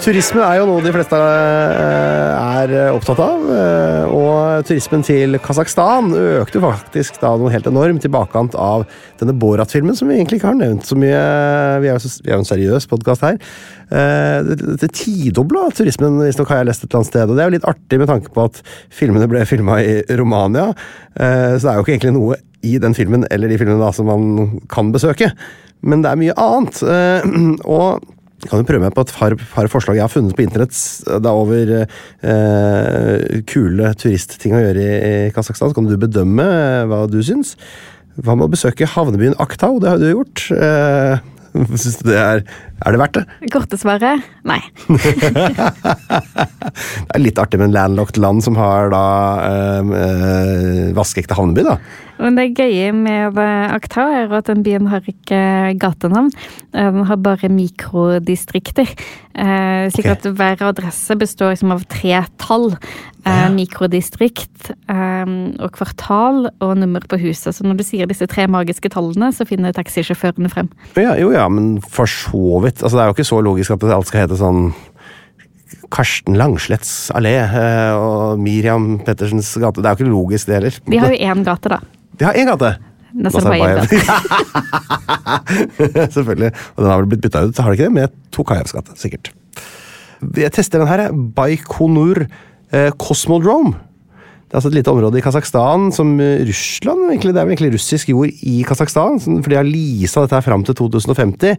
Speaker 2: Turisme er jo noe de fleste eh, er opptatt av. eh, Og turismen til Kasakhstan økte faktisk da noe helt enormt i bakkant av denne Borat-filmen, som vi egentlig ikke har nevnt så mye. Vi er jo, en seriøs podkast her. Eh, Det, tidobla turismen, visstnok har jeg lest et eller annet sted. Og det er jo litt artig med tanke på at filmene ble filma i Romania. eh, Så det er jo ikke egentlig noe i den filmen eller de filmene da som man kan besøke. Men det er mye annet. eh, Og kan jo prøve meg på et par, par forslag jeg har funnet på internett Det er over eh, kule turistting å gjøre i, i Kasakhstan. Så kan du bedømme eh, hva du syns. Hva med å besøke havnebyen Aktau? Det har du gjort. Eh, syns du det er, er det verdt det?
Speaker 3: Korte svaret nei.
Speaker 2: Det er litt artig med en landlocked land som har da øh, øh, vaskeekte havneby, da.
Speaker 3: Men det gøye med Akta er at den byen har ikke gatenavn. Den har bare mikrodistrikter. Eh, slik
Speaker 5: okay.
Speaker 3: at hver adresse består liksom av tre tall. Eh, Mikrodistrikt eh, og kvartal og nummer på huset. Så når du sier disse tre magiske tallene, så finner taxisjåførene frem.
Speaker 2: Ja, jo ja, men for så vidt. Altså, det er jo ikke så logisk at alt skal hete sånn Karsten Langslets allé eh, og Miriam Pettersens gate. Det er jo ikke logisk, det heller.
Speaker 3: De har jo én gate, da.
Speaker 2: De har én gate!
Speaker 3: Nazarbayev
Speaker 2: Selvfølgelig. Og den har vel blitt bytta ut, har det ikke det? Med Tokajevs gate, sikkert. Jeg tester den her. Baikonur eh, Cosmodrome. Det er altså et lite område i Kasakhstan som eh, Russland egentlig, Det er vel egentlig russisk jord i Kasakhstan, for de har leasa dette her fram til 2050.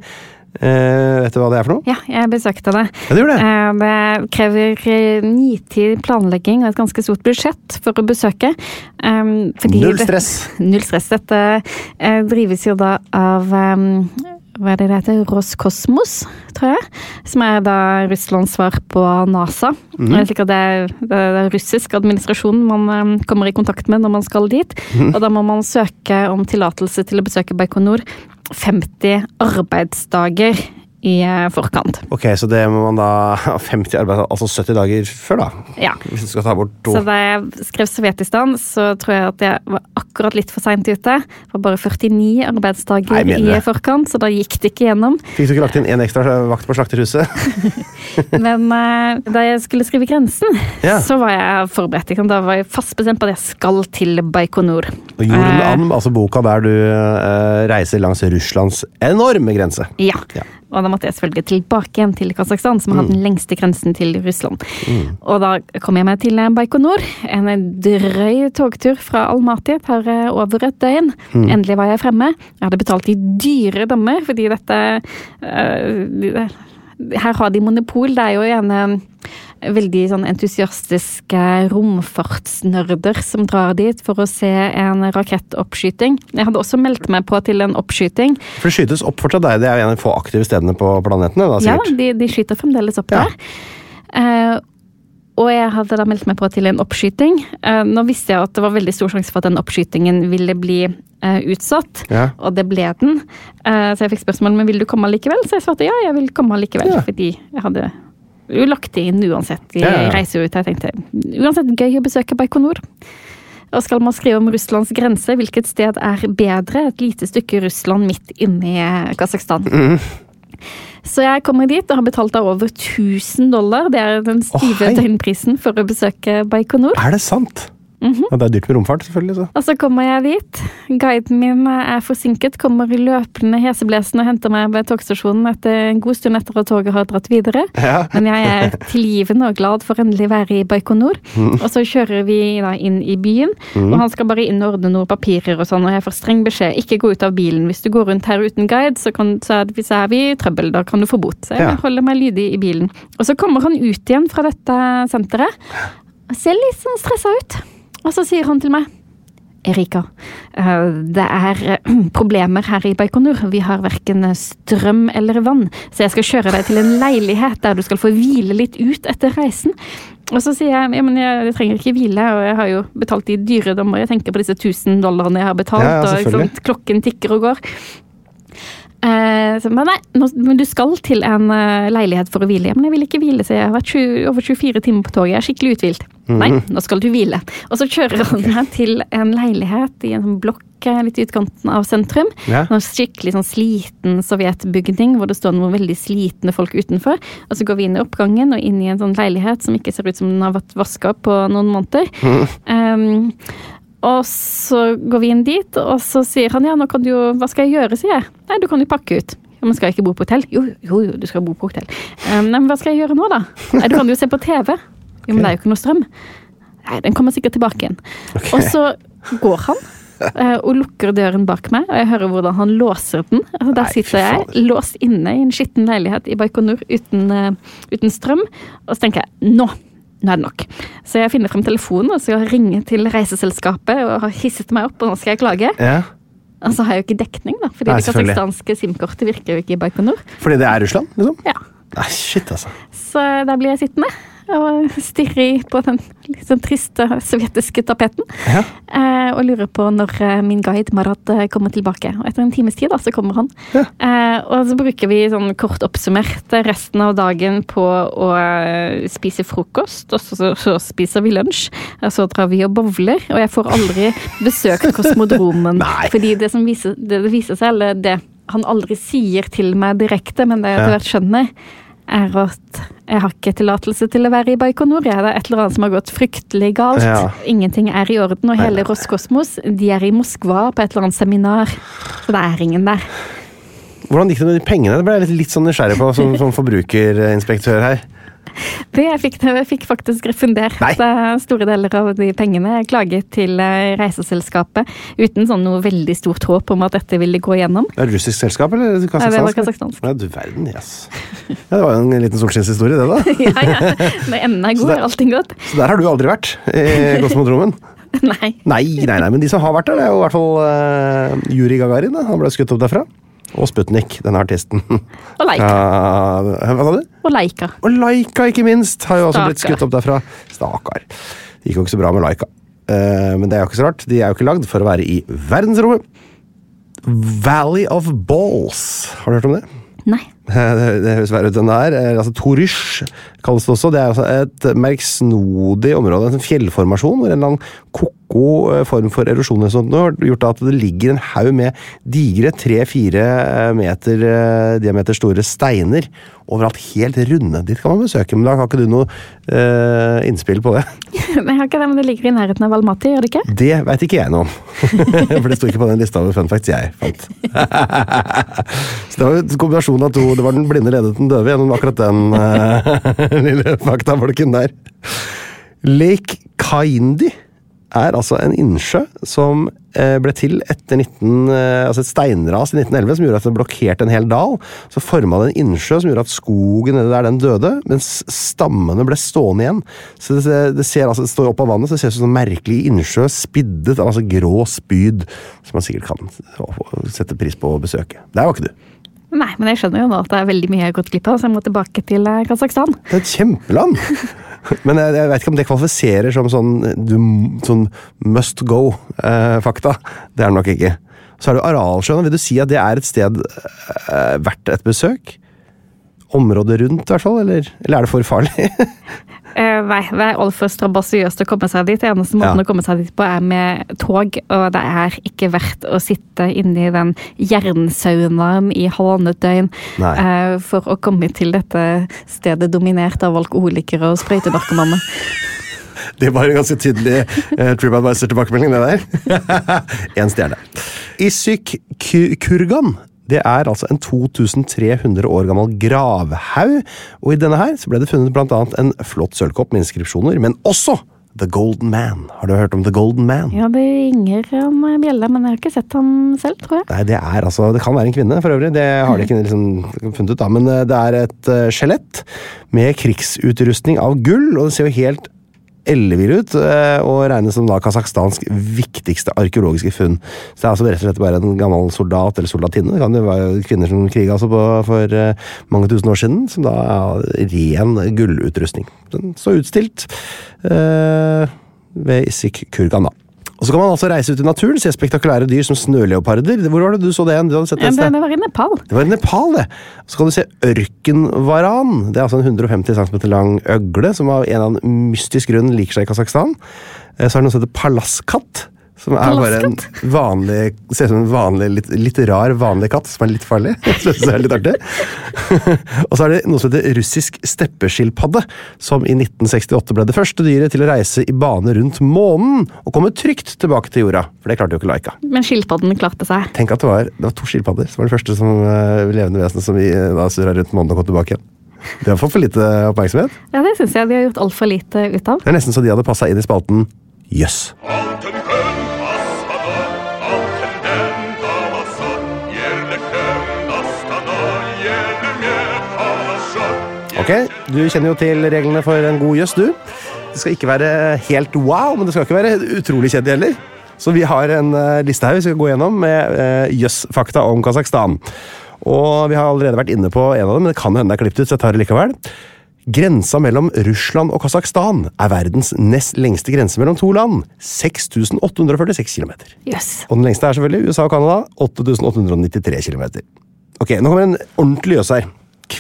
Speaker 2: Eh, vet du hva det er for noe?
Speaker 3: Ja, jeg besøkte det.
Speaker 2: Ja, det det.
Speaker 3: Eh, Det krever eh, nitid planlegging og et ganske stort budsjett for å besøke. Eh,
Speaker 2: Null
Speaker 3: det-
Speaker 2: stress.
Speaker 3: Null stress. Dette eh, drives jo da av um, hva er det det heter? Roskosmos, tror jeg. Som er da Russlands svar på NASA.
Speaker 5: Mm.
Speaker 3: Eh, Slik at det er, det russisk administrasjon man eh, kommer i kontakt med når man skal dit.
Speaker 2: Mhm.
Speaker 3: Og da må man søke om tillatelse til å besøke Baikonur 50 arbeidsdager i eh, forkant.
Speaker 2: Ok, så det må man da ha 50 arbeid, altså 70 dager før, da.
Speaker 3: Ja.
Speaker 2: Hvis du skal ta bort to.
Speaker 3: Så da jeg skrev Sovjetistan, så tror jeg at jeg var akkurat litt for seint ute. Det var bare 49 arbeidsdager
Speaker 2: Nei,
Speaker 3: i forkant, så da gikk det ikke gjennom.
Speaker 2: Fikk du ikke lagt inn én ekstra vakt på slakterhuset?
Speaker 3: Men eh, da jeg skulle skrive grensen,
Speaker 2: Ja.
Speaker 3: så var jeg forberedt. Da var jeg fast bestemt på at jeg skal til Baikonur.
Speaker 2: Og Jorden
Speaker 3: Eh,
Speaker 2: An, altså boka der du reiser langs Russlands enorme grense. Ja.
Speaker 3: Ja. Og da måtte jeg selvfølgelig tilbake igjen til Kasakhstan, som har
Speaker 2: Mm.
Speaker 3: den lengste grensen til Russland. Og da kom jeg meg til Baikonur. En drøy togtur fra Almaty tar eh, over et døgn.
Speaker 5: Mm.
Speaker 3: Endelig var jeg fremme. Jeg hadde betalt i dyre dommer, fordi dette eh, Her har de monopol. Det er jo gjerne veldig sånn entusiastiske romfartsnerder som drar dit for å se en rakettoppskyting. Jeg hadde også meldt meg på til en oppskyting.
Speaker 2: For det skytes opp fortsatt deg, det er en av de få aktive stedene på planetene. da,
Speaker 3: Ja, de, de skyter fremdeles opp der. Uh, og jeg hadde da meldt meg på til en oppskyting. Eh, nå visste jeg at det var veldig stor sjanse for at den oppskytingen ville bli eh, utsatt,
Speaker 5: Ja.
Speaker 3: og det ble den. Så jeg fikk spørsmål men vil du komme allikevel, så jeg svarte ja, jeg vil komme allikevel. Fordi jeg hadde jo lagt det inn uansett Jeg
Speaker 5: Ja, ja, ja.
Speaker 3: reise ut. Jeg tenkte uansett gøy å besøke Baikonur. Og skal man skrive om Russlands grense, hvilket sted er bedre? Et lite stykke Russland midt inne i Kasakhstan.
Speaker 2: Mm.
Speaker 3: Så jeg kommer dit og har betalt av over 1000 dollar. Det er den stive
Speaker 2: oh,
Speaker 3: døgnprisen for å besøke Baikonur.
Speaker 2: Er det sant?
Speaker 3: Mhm.
Speaker 2: Ja, det er dyrt med romfart, selvfølgelig. så.
Speaker 3: Og så kommer jeg dit. Guiden min er forsinket, kommer løpende heseblesende og henter meg ved togstasjonen etter en god stund etter at toget har dratt videre.
Speaker 5: Ja.
Speaker 3: Men jeg er tilgivende og glad for endelig å være i Baikonur.
Speaker 5: Mm.
Speaker 3: Og så kjører vi da inn i byen,
Speaker 5: mm.
Speaker 3: og han skal bare inn og ordne noen papirer og sånn, og jeg får streng beskjed. Ikke gå ut av bilen. Hvis du går rundt her uten guide, så, kan, så er, så er vi i trøbbel. Da kan du få bot. Så jeg
Speaker 5: Ja.
Speaker 3: holder meg lydig i bilen. Og så kommer han ut igjen fra dette senteret. og Ser litt sånn stressa ut. Og så sier han til meg Erika, eh, det er eh, problemer her i Baikonur. Vi har verken strøm eller vann, så jeg skal kjøre deg til en leilighet der du skal få hvile litt ut etter reisen. Og så sier jeg ja, men jeg, jeg trenger ikke hvile, og jeg har jo betalt de dyre dommer. Jeg tenker på disse 1000 dollarene jeg har betalt,
Speaker 5: Ja, ja,
Speaker 3: og sant, klokken tikker og går. Eh, så, men nei, nå, men du skal til en eh, leilighet for å hvile. Ja, Men jeg vil ikke hvile, så jeg har vært 20, over 24 timer på toget. Jeg er skikkelig uthvilt. Nei, nå skal du hvile. Og så kjører han meg til en leilighet i en sånn blokk eh, litt i utkanten av sentrum.
Speaker 2: Ja.
Speaker 3: En skikkelig sånn sliten sovjetbygning hvor det står noen veldig slitne folk utenfor. Og så går vi inn i oppgangen og inn i en sånn leilighet som ikke ser ut som den har vært vaska på noen måneder. Um, og så går vi inn dit, og så sier han ja, nå kan du jo Hva skal jeg gjøre, sier jeg. Nei, du kan jo pakke ut. Ja, men skal jeg ikke bo på hotell? Jo, jo, jo, du skal bo på hotell. Um, nei, men hva skal jeg gjøre nå, da? Nei, du kan jo se på TV. Jo, men det er jo ikke noe strøm. Nei, den kommer sikkert tilbake igjen. Og så går han. eh, Og lukker døren bak meg, og jeg hører hvordan han låser den. Altså, der
Speaker 2: Nei,
Speaker 3: sitter jeg, låst inne i en skitten leilighet i Baikonur uten, uh, uten strøm. Og så tenker jeg nå, nå er det nok. Så jeg finner frem telefonen og skal ringer til reiseselskapet og har hisset meg opp, og nå skal jeg klage.
Speaker 2: Ja.
Speaker 3: Og så har jeg jo ikke dekning, da, fordi
Speaker 2: Nei,
Speaker 3: det kasakhstanske SIM-kortet virker jo ikke i Baikonur.
Speaker 2: Fordi det er Russland, liksom?
Speaker 3: Ja.
Speaker 2: Nei, shit, altså.
Speaker 3: Så der blir jeg sittende og stirrer på den litt sånn triste sovjetiske tapeten.
Speaker 2: Ja.
Speaker 3: Eh, og lurer på når eh, min guide Marat eh, kommer tilbake. Og etter en times tid da, så kommer han. Eh, og så bruker vi sånn kort oppsummert resten av dagen på å eh, spise frokost, og så, så spiser vi lunsj. Og så drar vi og bowler, og jeg får aldri besøkt kosmodromen. Fordi det som viser, det, viser seg, eller det han aldri sier til meg direkte, men det jeg etter
Speaker 2: Ja.
Speaker 3: hvert skjønner, er at jeg har ikke tillatelse til å være i Baikonur. Det er et eller annet som har gått fryktelig galt.
Speaker 2: Ja.
Speaker 3: Ingenting er i orden, og hele Roskosmos de er i Moskva på et eller annet seminar. Så det er ingen der.
Speaker 2: Hvordan gikk det med de pengene? Det ble jeg litt, litt sånn nysgjerrig på som, som forbrukerinspektør her.
Speaker 3: Det jeg fikk, jeg fikk faktisk refundert
Speaker 2: Nei.
Speaker 3: eh, store deler av de pengene. Jeg klaget til eh, reiseselskapet uten sånn noe veldig stort håp om at dette ville gå gjennom.
Speaker 2: Er et russisk selskap, eller kasakhstansk?
Speaker 3: Ja, det var kasakhstansk.
Speaker 2: Ja, du verden, yes. Ja, det var jo en liten solskinnshistorie, det, da.
Speaker 3: ja, ja. Når enden er god, er allting godt.
Speaker 2: Så der har du aldri vært, i Kosmodromen.
Speaker 3: Nei.
Speaker 2: Nei, nei, nei, men de som har vært der, det er jo i hvert fall uh, Juri Gagarin. Da. Han ble skutt opp derfra. Og Sputnik, denne artisten.
Speaker 3: Og Laika.
Speaker 2: Uh, hva sa du?
Speaker 3: Og Laika.
Speaker 2: Og Laika, ikke minst, har jo også blitt skutt opp derfra. Stakkar. Det gikk jo ikke så bra med Laika. Uh, men det er jo ikke så rart. De er jo ikke lagd for å være i verdensrommet. Valley of Balls. Har du hørt om det?
Speaker 3: Nei.
Speaker 2: Det, det høres verre ut enn det er. Eh, Altså, Torysj kalles det også. Det er altså et merksnodig område, en sånn fjellformasjon, hvor en eller annen ko-ko eh, form for erosjon har gjort at det ligger en haug med digre, tre-fire meter eh, diameter store steiner overalt, helt runde. Dit kan man besøke, men da har ikke du noe eh, innspill på det?
Speaker 3: Jeg har ikke det, men det ligger i nærheten av Almaty, gjør det ikke?
Speaker 2: Det veit ikke jeg noe om. For det sto ikke på den lista over fun facts jeg fant. Så det var en kombinasjon av to. Det var den blinde ledet den døve gjennom akkurat den uh, lille faktabolken der. Lake Kaindi er altså en innsjø som eh, ble til etter 19, eh, altså et steinras i 1911 som gjorde at det blokkerte en hel dal. Så forma det en innsjø som gjorde at skogen nede der den døde, mens stammene ble stående igjen. Så det, det, ser, altså, det står opp av vannet, så det ser ut som en merkelig innsjø spiddet av altså grå spyd, som man sikkert kan sette pris på å besøke. Der var ikke du.
Speaker 3: Nei, men jeg skjønner jo nå at det er veldig mye jeg har gått glipp av, så jeg må tilbake til eh, Kasakhstan.
Speaker 2: Det er et kjempeland! Men jeg, jeg vet ikke om det kvalifiserer som sånn, du, sånn must go-fakta. det er det nok ikke. Så er det Aralsjøen. Vil du si at det er et sted eh, verdt et besøk? Området rundt, i hvert fall? Eller, eller er det for farlig?
Speaker 3: Eh, nei, det er altfor strabasiøst å komme seg dit. Eneste måten
Speaker 2: Ja.
Speaker 3: å komme seg dit på er med tog, og det er ikke verdt å sitte inne i den jernsaunaen i halvannet døgn eh, for å komme til dette stedet dominert av alkoholikere og sprøytenarkomane.
Speaker 2: Det var en ganske tydelig uh, TripAdvisor-tilbakemelding, det der. Én stjerne. Issyk Kurgan. Det er altså en 2300 år gammel gravhaug, og i denne her så ble det funnet annet en flott sølvkopp med inskripsjoner, men også The Golden Man. Har du hørt om The Golden Man?
Speaker 3: Ja, det ringer en bjelle, men jeg har ikke sett han selv, tror jeg.
Speaker 2: Nei, det er altså Det kan være en kvinne, for øvrig. Det har de ikke liksom funnet ut, da. Men eh, det er et eh, skjelett med krigsutrustning av gull, og det ser jo helt ellevill ut, eh, og regnes som da kasakhstansk viktigste arkeologiske funn. Så det er altså rett og slett bare en gammel soldat eller soldatinne. Det kan jo være kvinner som kriga altså for eh, mange tusen år siden, som da er ren gullutrustning. Den står utstilt eh, ved Isik Kurgan, da. Og så kan man altså reise ut i naturen, se spektakulære dyr som snøleoparder. Hvor var det du så det? Du hadde sett det
Speaker 3: Ja, det, var i Nepal.
Speaker 2: Det var i Nepal, det. Så kan du se ørkenvaran. Det er altså en 150 cm lang øgle som av en eller annen mystisk grunn liker seg i Kasakhstan. Eh, Så er det noe som heter palasskatt. Som er bare en vanlig Ser ut som en vanlig, litt, litt rar vanlig katt som er litt farlig. Synes det er litt artig. og så er det noe som heter russisk steppeskilpadde, som i 1968 ble det første dyret til å reise i bane rundt månen og komme trygt tilbake til jorda. For det klarte jo ikke Laika.
Speaker 3: Men skilpadden klarte seg.
Speaker 2: Tenk at det var, det var to skilpadder som var det første som, uh, levende vesen som vi, eh, surra rundt månen og kom tilbake igjen. De har fått for lite oppmerksomhet.
Speaker 3: Ja, Det syns jeg de har gjort altfor lite ut av.
Speaker 2: Det er nesten så de hadde passa inn i spalten Jøss. Ok, du kjenner jo til reglene for en god jøss, du. Det skal ikke være helt wow, men det skal ikke være utrolig kjedelig heller. Så vi har en eh, liste her vi skal gå gjennom med jøssfakta jøss-fakta om Kasakhstan. Og vi har allerede vært inne på en av dem, men det kan hende det er klippet ut, så jeg tar det likevel. Grensa mellom Russland og Kasakhstan er verdens nest lengste grense mellom to land. 6846 km.
Speaker 3: Yes.
Speaker 2: Og den lengste er selvfølgelig USA og Canada. 8893 km. Ok, nå kommer en ordentlig jøss her.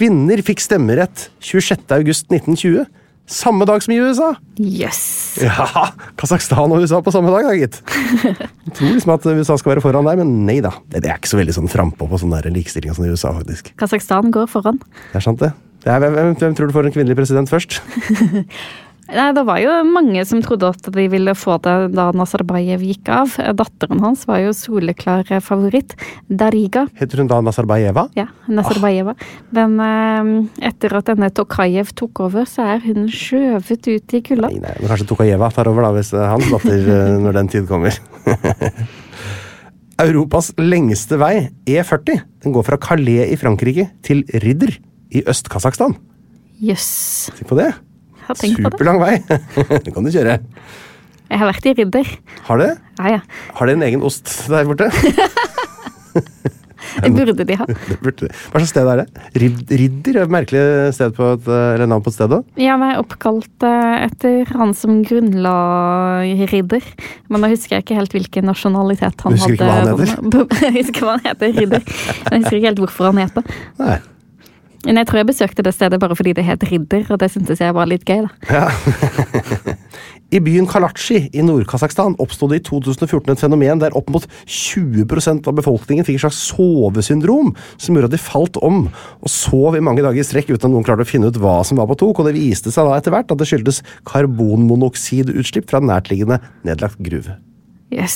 Speaker 2: Kvinner fikk stemmerett 26.8.1920. Samme dag som i USA.
Speaker 3: Yes.
Speaker 2: Ja, Kasakhstan og USA på samme dag, da, gitt. Jeg tror liksom at USA skal være foran der, men nei da. Det er ikke så veldig sånn frampå på sånn likestilling som i USA, faktisk.
Speaker 3: Kasakhstan går foran.
Speaker 2: Det er sant, det. det er, hvem, hvem tror du får en kvinnelig president først?
Speaker 3: Nei, Det var jo mange som trodde at de ville få det da Nazarbayev gikk av. Datteren hans var jo soleklar favoritt. Dariga.
Speaker 2: Heter hun da Nazarbayeva?
Speaker 3: Ja, Nazarbayeva. Men eh, etter at denne Tokayev tok over, så er hun skjøvet ut i kulda.
Speaker 2: Nei, men kanskje Tokayeva tar over, da, hvis er hans datter eh, når den tid kommer. Europas lengste vei, E40, den går fra Calais i Frankrike til Ridder i Øst-Kasakhstan.
Speaker 3: Jøss.
Speaker 2: Tenk på det.
Speaker 3: Har tenkt på det.
Speaker 2: Superlang vei. Den kan du kjøre.
Speaker 3: Jeg har vært i Ridder.
Speaker 2: Har det?
Speaker 3: Ja, ja.
Speaker 2: Har de en egen ost der borte?
Speaker 3: Det burde de ha.
Speaker 2: Det burde de. Hva slags sted er det? Ridder? er et Merkelig sted på et, eh, eller navn på et sted òg.
Speaker 3: Ja, den er oppkalt eh, etter han som grunnla Ridder. Men da husker jeg ikke helt hvilken nasjonalitet han hadde.
Speaker 2: Du husker ikke hva han heter?
Speaker 3: Jeg husker hva han heter, Ridder. Jeg husker ikke helt hvorfor han het det.
Speaker 2: Nei.
Speaker 3: Men jeg tror jeg besøkte det stedet bare fordi det het Ridder, og det syntes jeg var litt gøy, da.
Speaker 2: Ja. I byen Kalachi i Nord-Kasakhstan oppsto det i 2014 et fenomen der opp mot 20% av befolkningen fikk et slags sovesyndrom, som gjorde at de falt om og sov i mange dager i strekk uten at noen klarte å finne ut hva som var på tok, og det viste seg da etter hvert at det skyldtes karbonmonoksidutslipp fra nærtliggende nedlagt gruve. Ja,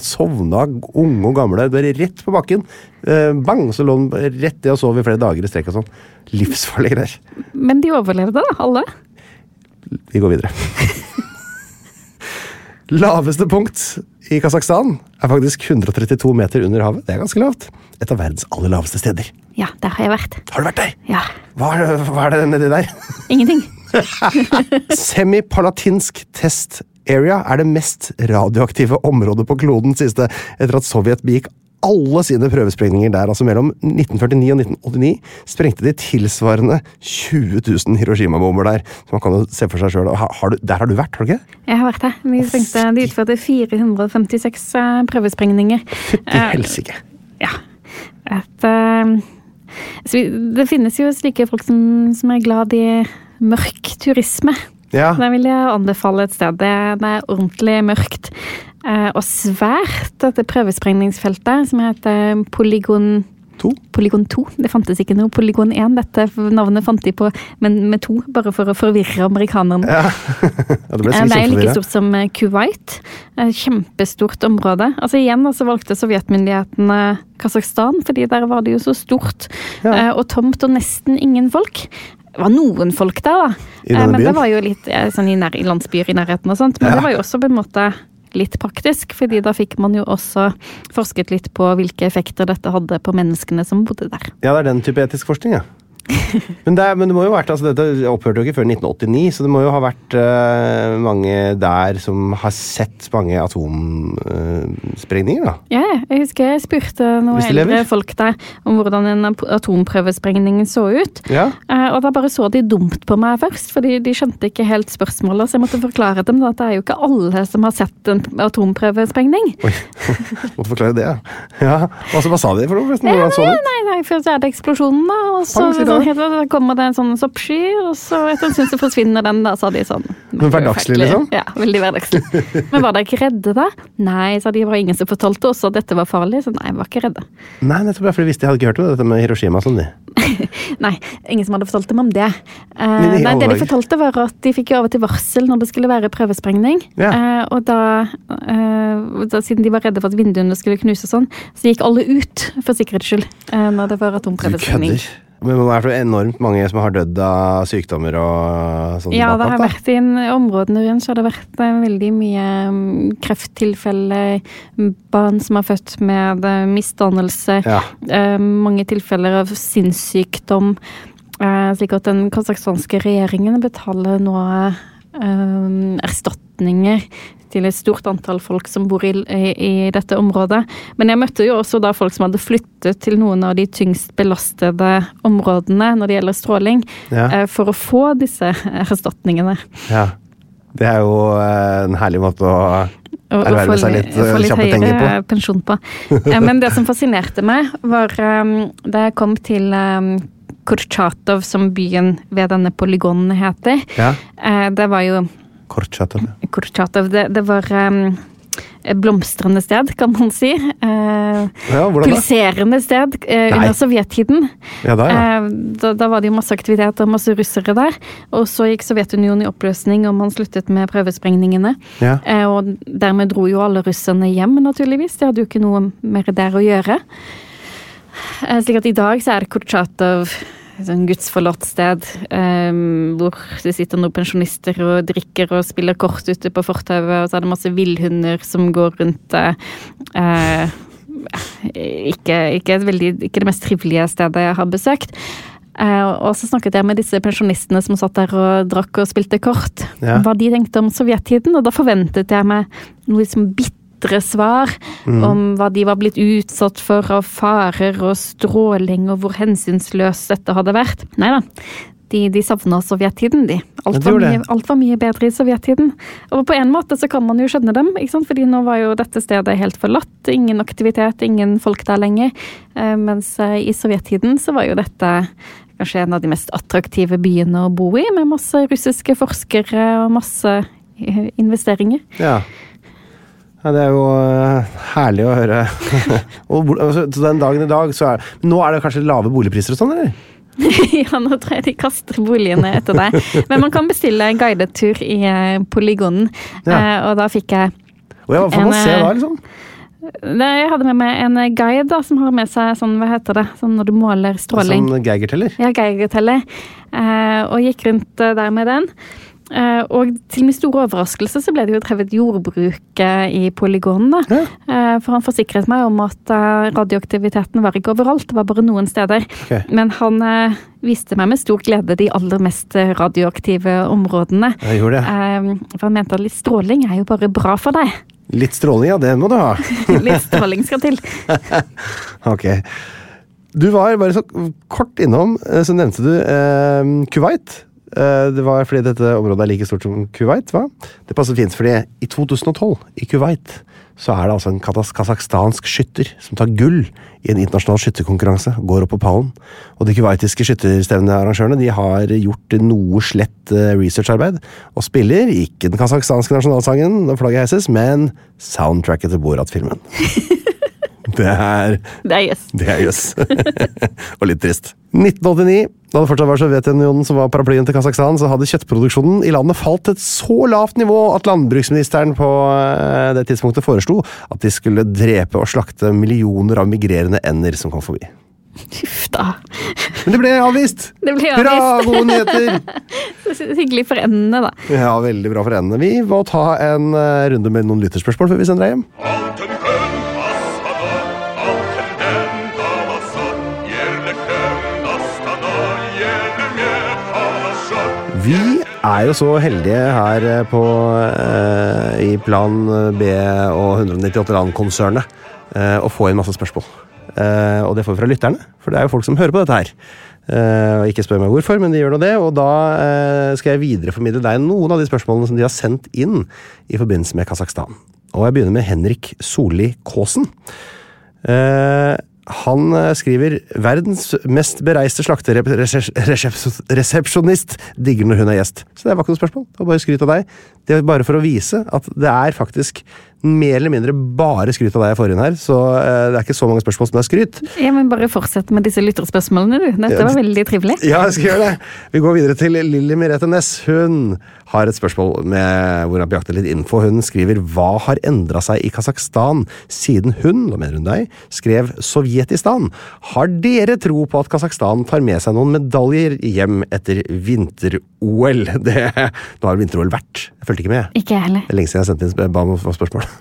Speaker 2: Sovna unge og gamle, bare rett på bakken. Eh, bang, så lå den rett i og sov i flere dager i strekk og sånn. Livsfarlige greier.
Speaker 3: Men de overlevde, da, alle.
Speaker 2: Vi går videre. Laveste punkt i Kasakhstan er faktisk 132 meter under havet. Det er ganske lavt. Et av verdens aller laveste steder.
Speaker 3: Ja, der har jeg vært.
Speaker 2: Har du vært der?
Speaker 3: Ja.
Speaker 2: Hva er, hva er det nedi der?
Speaker 3: Ingenting.
Speaker 2: Semipalatinsk test area er det mest radioaktive området på kloden siste etter at Sovjet begikk alle sine prøvesprengninger der. altså Mellom 1949 og 1989 sprengte de tilsvarende 20 000 Hiroshima-bomber der. Så man kan jo se for seg du, der har du vært, har du ikke?
Speaker 3: Jeg har vært der. De, sprengte, de utførte 456 eh, prøvesprengninger.
Speaker 2: Fytti helsike.
Speaker 3: Ja. Et, uh, så vi, det finnes jo slike folk som, som er glad i mørk turisme.
Speaker 2: Ja.
Speaker 3: Da vil jeg anbefale et sted. Det, er ordentlig mørkt eh, og svært, dette prøvesprengningsfeltet, som heter Polygon
Speaker 2: 2.
Speaker 3: Polygon 2. Det fantes ikke noe Polygon 1. Dette navnet fant de på, men med to, bare for å forvirre amerikanerne.
Speaker 2: Ja. ja, det
Speaker 3: Eh, Det er like stort som eh, Kuwait. Kjempestort område. Altså Igjen altså, valgte sovjetmyndighetene Kasakhstan, fordi der var det jo så stort ja. og tomt og nesten ingen folk. Var noen folk der, da. Eh, Men det var jo litt eh, sånn i, nær, i landsbyer i nærheten og sånt. Men
Speaker 2: Ja.
Speaker 3: det var jo også på en måte litt praktisk, fordi da fikk man jo også forsket litt på hvilke effekter dette hadde på menneskene som bodde der.
Speaker 2: Ja, det er den type etisk forskning, ja. Men det, men det må jo ha vært, altså dette opphørte jo ikke før 1989, så det må jo ha vært uh, mange der som har sett mange atomsprengninger, da.
Speaker 3: Ja, jeg husker jeg spurte noen eldre folk der om hvordan en atomprøvesprengning så ut.
Speaker 2: Ja.
Speaker 3: Uh, og da bare så de dumt på meg først, fordi de skjønte ikke helt spørsmålet. Så jeg måtte forklare dem at det er jo ikke alle som har sett en atomprøvesprengning.
Speaker 2: Oi, måtte forklare det, ja. ja. Altså, hva sa de for noe, forresten? Det?
Speaker 3: Nei, nei, først er det eksplosjonen, da. Og så,
Speaker 2: Pang.
Speaker 3: Sånn, helt- da kommer det en sånn soppsky, og så etter en stund så forsvinner den, da, sa de sånn.
Speaker 2: Hverdagslig, liksom?
Speaker 3: Ja, veldig hverdagslig. Men var dere ikke redde da? Nei, sa de, var ingen som fortalte oss at dette var farlig, så nei, vi var ikke redde.
Speaker 2: Nei, nettopp, fordi for de visste jeg hadde ikke hørt om dette med Hiroshima sånn, de.
Speaker 3: Nei, ingen som hadde fortalt dem om det.
Speaker 2: Uh,
Speaker 3: nei, det de fortalte var at de fikk jo av og til varsel når det skulle være prøvesprengning.
Speaker 2: Ja.
Speaker 3: Uh, og da, uh, da, siden de var redde for at vinduene skulle knuse sånn, så gikk alle ut for sikkerhets skyld når det var
Speaker 2: Du
Speaker 3: atomprøvesprengning.
Speaker 2: Men det er så enormt mange som har dødd av sykdommer og sånn.
Speaker 3: Ja, det har vært i områdene rundt så har det vært eh, veldig mye mm, krefttilfeller, mm, barn som er født med eh, misdannelse,
Speaker 2: Ja.
Speaker 3: eh, mange tilfeller av sinnssykdom. Slik at den kasakhstanske regjeringen betaler nå eh, erstatninger til et stort antall folk som bor i, i, i dette området. Men jeg møtte jo også da folk som hadde flyttet til noen av de tyngst belastede områdene når det gjelder stråling,
Speaker 2: Ja.
Speaker 3: eh, for å få disse erstatningene.
Speaker 2: Ja. Det er jo eh, en herlig måte å erverve seg
Speaker 3: li-
Speaker 2: litt, eh,
Speaker 3: få litt
Speaker 2: kjappe penger på.
Speaker 3: pensjon på. Eh, Men det som fascinerte meg, var um, da jeg kom til um, Kurchatov, som byen ved denne polygonen heter.
Speaker 2: Ja.
Speaker 3: Eh, Det var jo
Speaker 2: Kortchatov.
Speaker 3: Kurchatov. Det, det var um, et blomstrende sted, kan man si. Uh,
Speaker 2: Ja,
Speaker 3: pulserende sted
Speaker 2: uh,
Speaker 3: under sovjettiden.
Speaker 2: Ja, da, ja.
Speaker 3: Uh, da, da var det jo masse aktivitet og masse russere der. Og så gikk Sovjetunionen i oppløsning, og man sluttet med prøvesprengningene.
Speaker 2: Ja.
Speaker 3: Og dermed dro jo alle russerne hjem, naturligvis. De hadde jo ikke noe mer der å gjøre. Eh, slik at i dag så er Kurtsjatov et sånn gudsforlatt sted um, hvor det sitter noen pensjonister og drikker og spiller kort ute på fortauet, og så er det masse villhunder som går rundt eh, ikke, ikke, veldig, ikke det mest trivelige stedet jeg har besøkt. Uh, og så snakket jeg med disse pensjonistene som satt der og drakk og spilte kort,
Speaker 2: Ja.
Speaker 3: hva de tenkte om sovjettiden, og da forventet jeg meg noe liksom bitre svar
Speaker 2: Mm.
Speaker 3: om hva de var blitt utsatt for av farer og stråling, og hvor hensynsløst dette hadde vært. Nei da. De, de savna sovjettiden, de. Alt var, mye, alt var mye bedre i sovjettiden. Og på en måte så kan man jo skjønne dem, ikke sant? fordi nå var jo dette stedet helt forlatt. Ingen aktivitet, ingen folk der lenger. Eh, mens eh, i sovjettiden så var jo dette kanskje en av de mest attraktive byene å bo i, med masse russiske forskere og masse investeringer.
Speaker 2: Ja. Ja. Det er jo uh, herlig å høre. og, altså, den dagen i dag, så er nå er det kanskje lave boligpriser og sånn, eller?
Speaker 3: ja, nå tror jeg de kaster boligene etter deg. Men man kan bestille en guidetur i uh, Polygonen,
Speaker 2: Ja.
Speaker 3: uh, og da fikk jeg
Speaker 2: Og ja, hva får man se da, liksom?
Speaker 3: Jeg hadde med meg en guide da, som har med seg sånn, hva heter det, sånn når du måler stråling.
Speaker 2: Sånn Geigerteller?
Speaker 3: Ja, Geigerteller. Eh, og gikk rundt der med den. Eh, og til min store overraskelse så ble det jo drevet jordbruk eh, i polygonene. Ja. Eh, for han forsikret meg om at radioaktiviteten var ikke overalt, det var bare noen steder.
Speaker 2: Okay.
Speaker 3: Men han viste meg med stor glede de aller mest radioaktive områdene.
Speaker 2: Jeg gjorde det.
Speaker 3: For han mente at litt stråling er jo bare bra for deg.
Speaker 2: Litt stråling, ja. Det må du ha.
Speaker 3: Litt stråling skal til.
Speaker 2: ok. Du var bare så kort innom, så nevnte du eh, Kuwait. Eh, det var fordi dette området er like stort som Kuwait, hva? Det passer fint, fordi i 2012, i Kuwait, så er det altså en kasakhstansk skytter som tar gull i en internasjonal skytterkonkurranse, går opp på pallen. Og de kuwaitiske skytterstevnearrangørene de har gjort noe slett eh, researcharbeid, og spiller ikke den kasakhstanske nasjonalsangen når flagget heises, men soundtracket til Borat-filmen. Det er
Speaker 3: Det er jøss.
Speaker 2: jøss. og litt trist. 1989, da det fortsatt var Sovjetunionen som var paraplyen til Kasakhstan, så hadde kjøttproduksjonen i landet falt til et så lavt nivå at landbruksministeren på eh, det tidspunktet foreslo at de skulle drepe og slakte millioner av migrerende ender som kom forbi.
Speaker 3: Huff da.
Speaker 2: Men det ble avvist!
Speaker 3: Det ble
Speaker 2: Hurra,
Speaker 3: avvist.
Speaker 2: gode nyheter!
Speaker 3: Så Hyggelig for endene, da.
Speaker 2: Ja, veldig bra for endene. Vi må ta en eh, runde med noen lytterspørsmål før vi sender deg hjem. Vi er jo så heldige her eh, på, eh, i Plan B og 198 land-konsernet eh, å få inn masse spørsmål. Eh, og det får vi fra lytterne, for det er jo folk som hører på dette her. Eh, ikke spør meg hvorfor, men de gjør nå det. Og da eh, skal jeg videreformidle deg noen av de spørsmålene som de har sendt inn i forbindelse med Kasakhstan. Og jeg begynner med Henrik Solli Kaasen. Eh, han eh, skriver 'Verdens mest bereiste slakteresepsjonist digger når hun er gjest'. Så det var ikke noe spørsmål. Det var bare skryt av deg. Det er bare for å vise at det er faktisk mer eller mindre bare skryt av deg jeg får inn her. Så eh, det er ikke så mange spørsmål som det er skryt.
Speaker 3: Ja, men Bare fortsett med disse lytterspørsmålene, du. Dette var veldig trivelig.
Speaker 2: Ja, jeg skal gjøre det. Vi går videre til Lilly Merete Næss. Hun har et spørsmål med, hvor han bejakter litt info. Hun skriver hva har endra seg i Kasakhstan siden hun, da mener hun deg, skrev Sovjetistan? Har dere tro på at Kasakhstan tar med seg noen medaljer hjem etter vinter-OL? Det- Nå har vinter-OL vært. Jeg fulgte ikke med.
Speaker 3: Ikke heller.
Speaker 2: Det er lenge siden jeg sendte inn ba om spørsmål.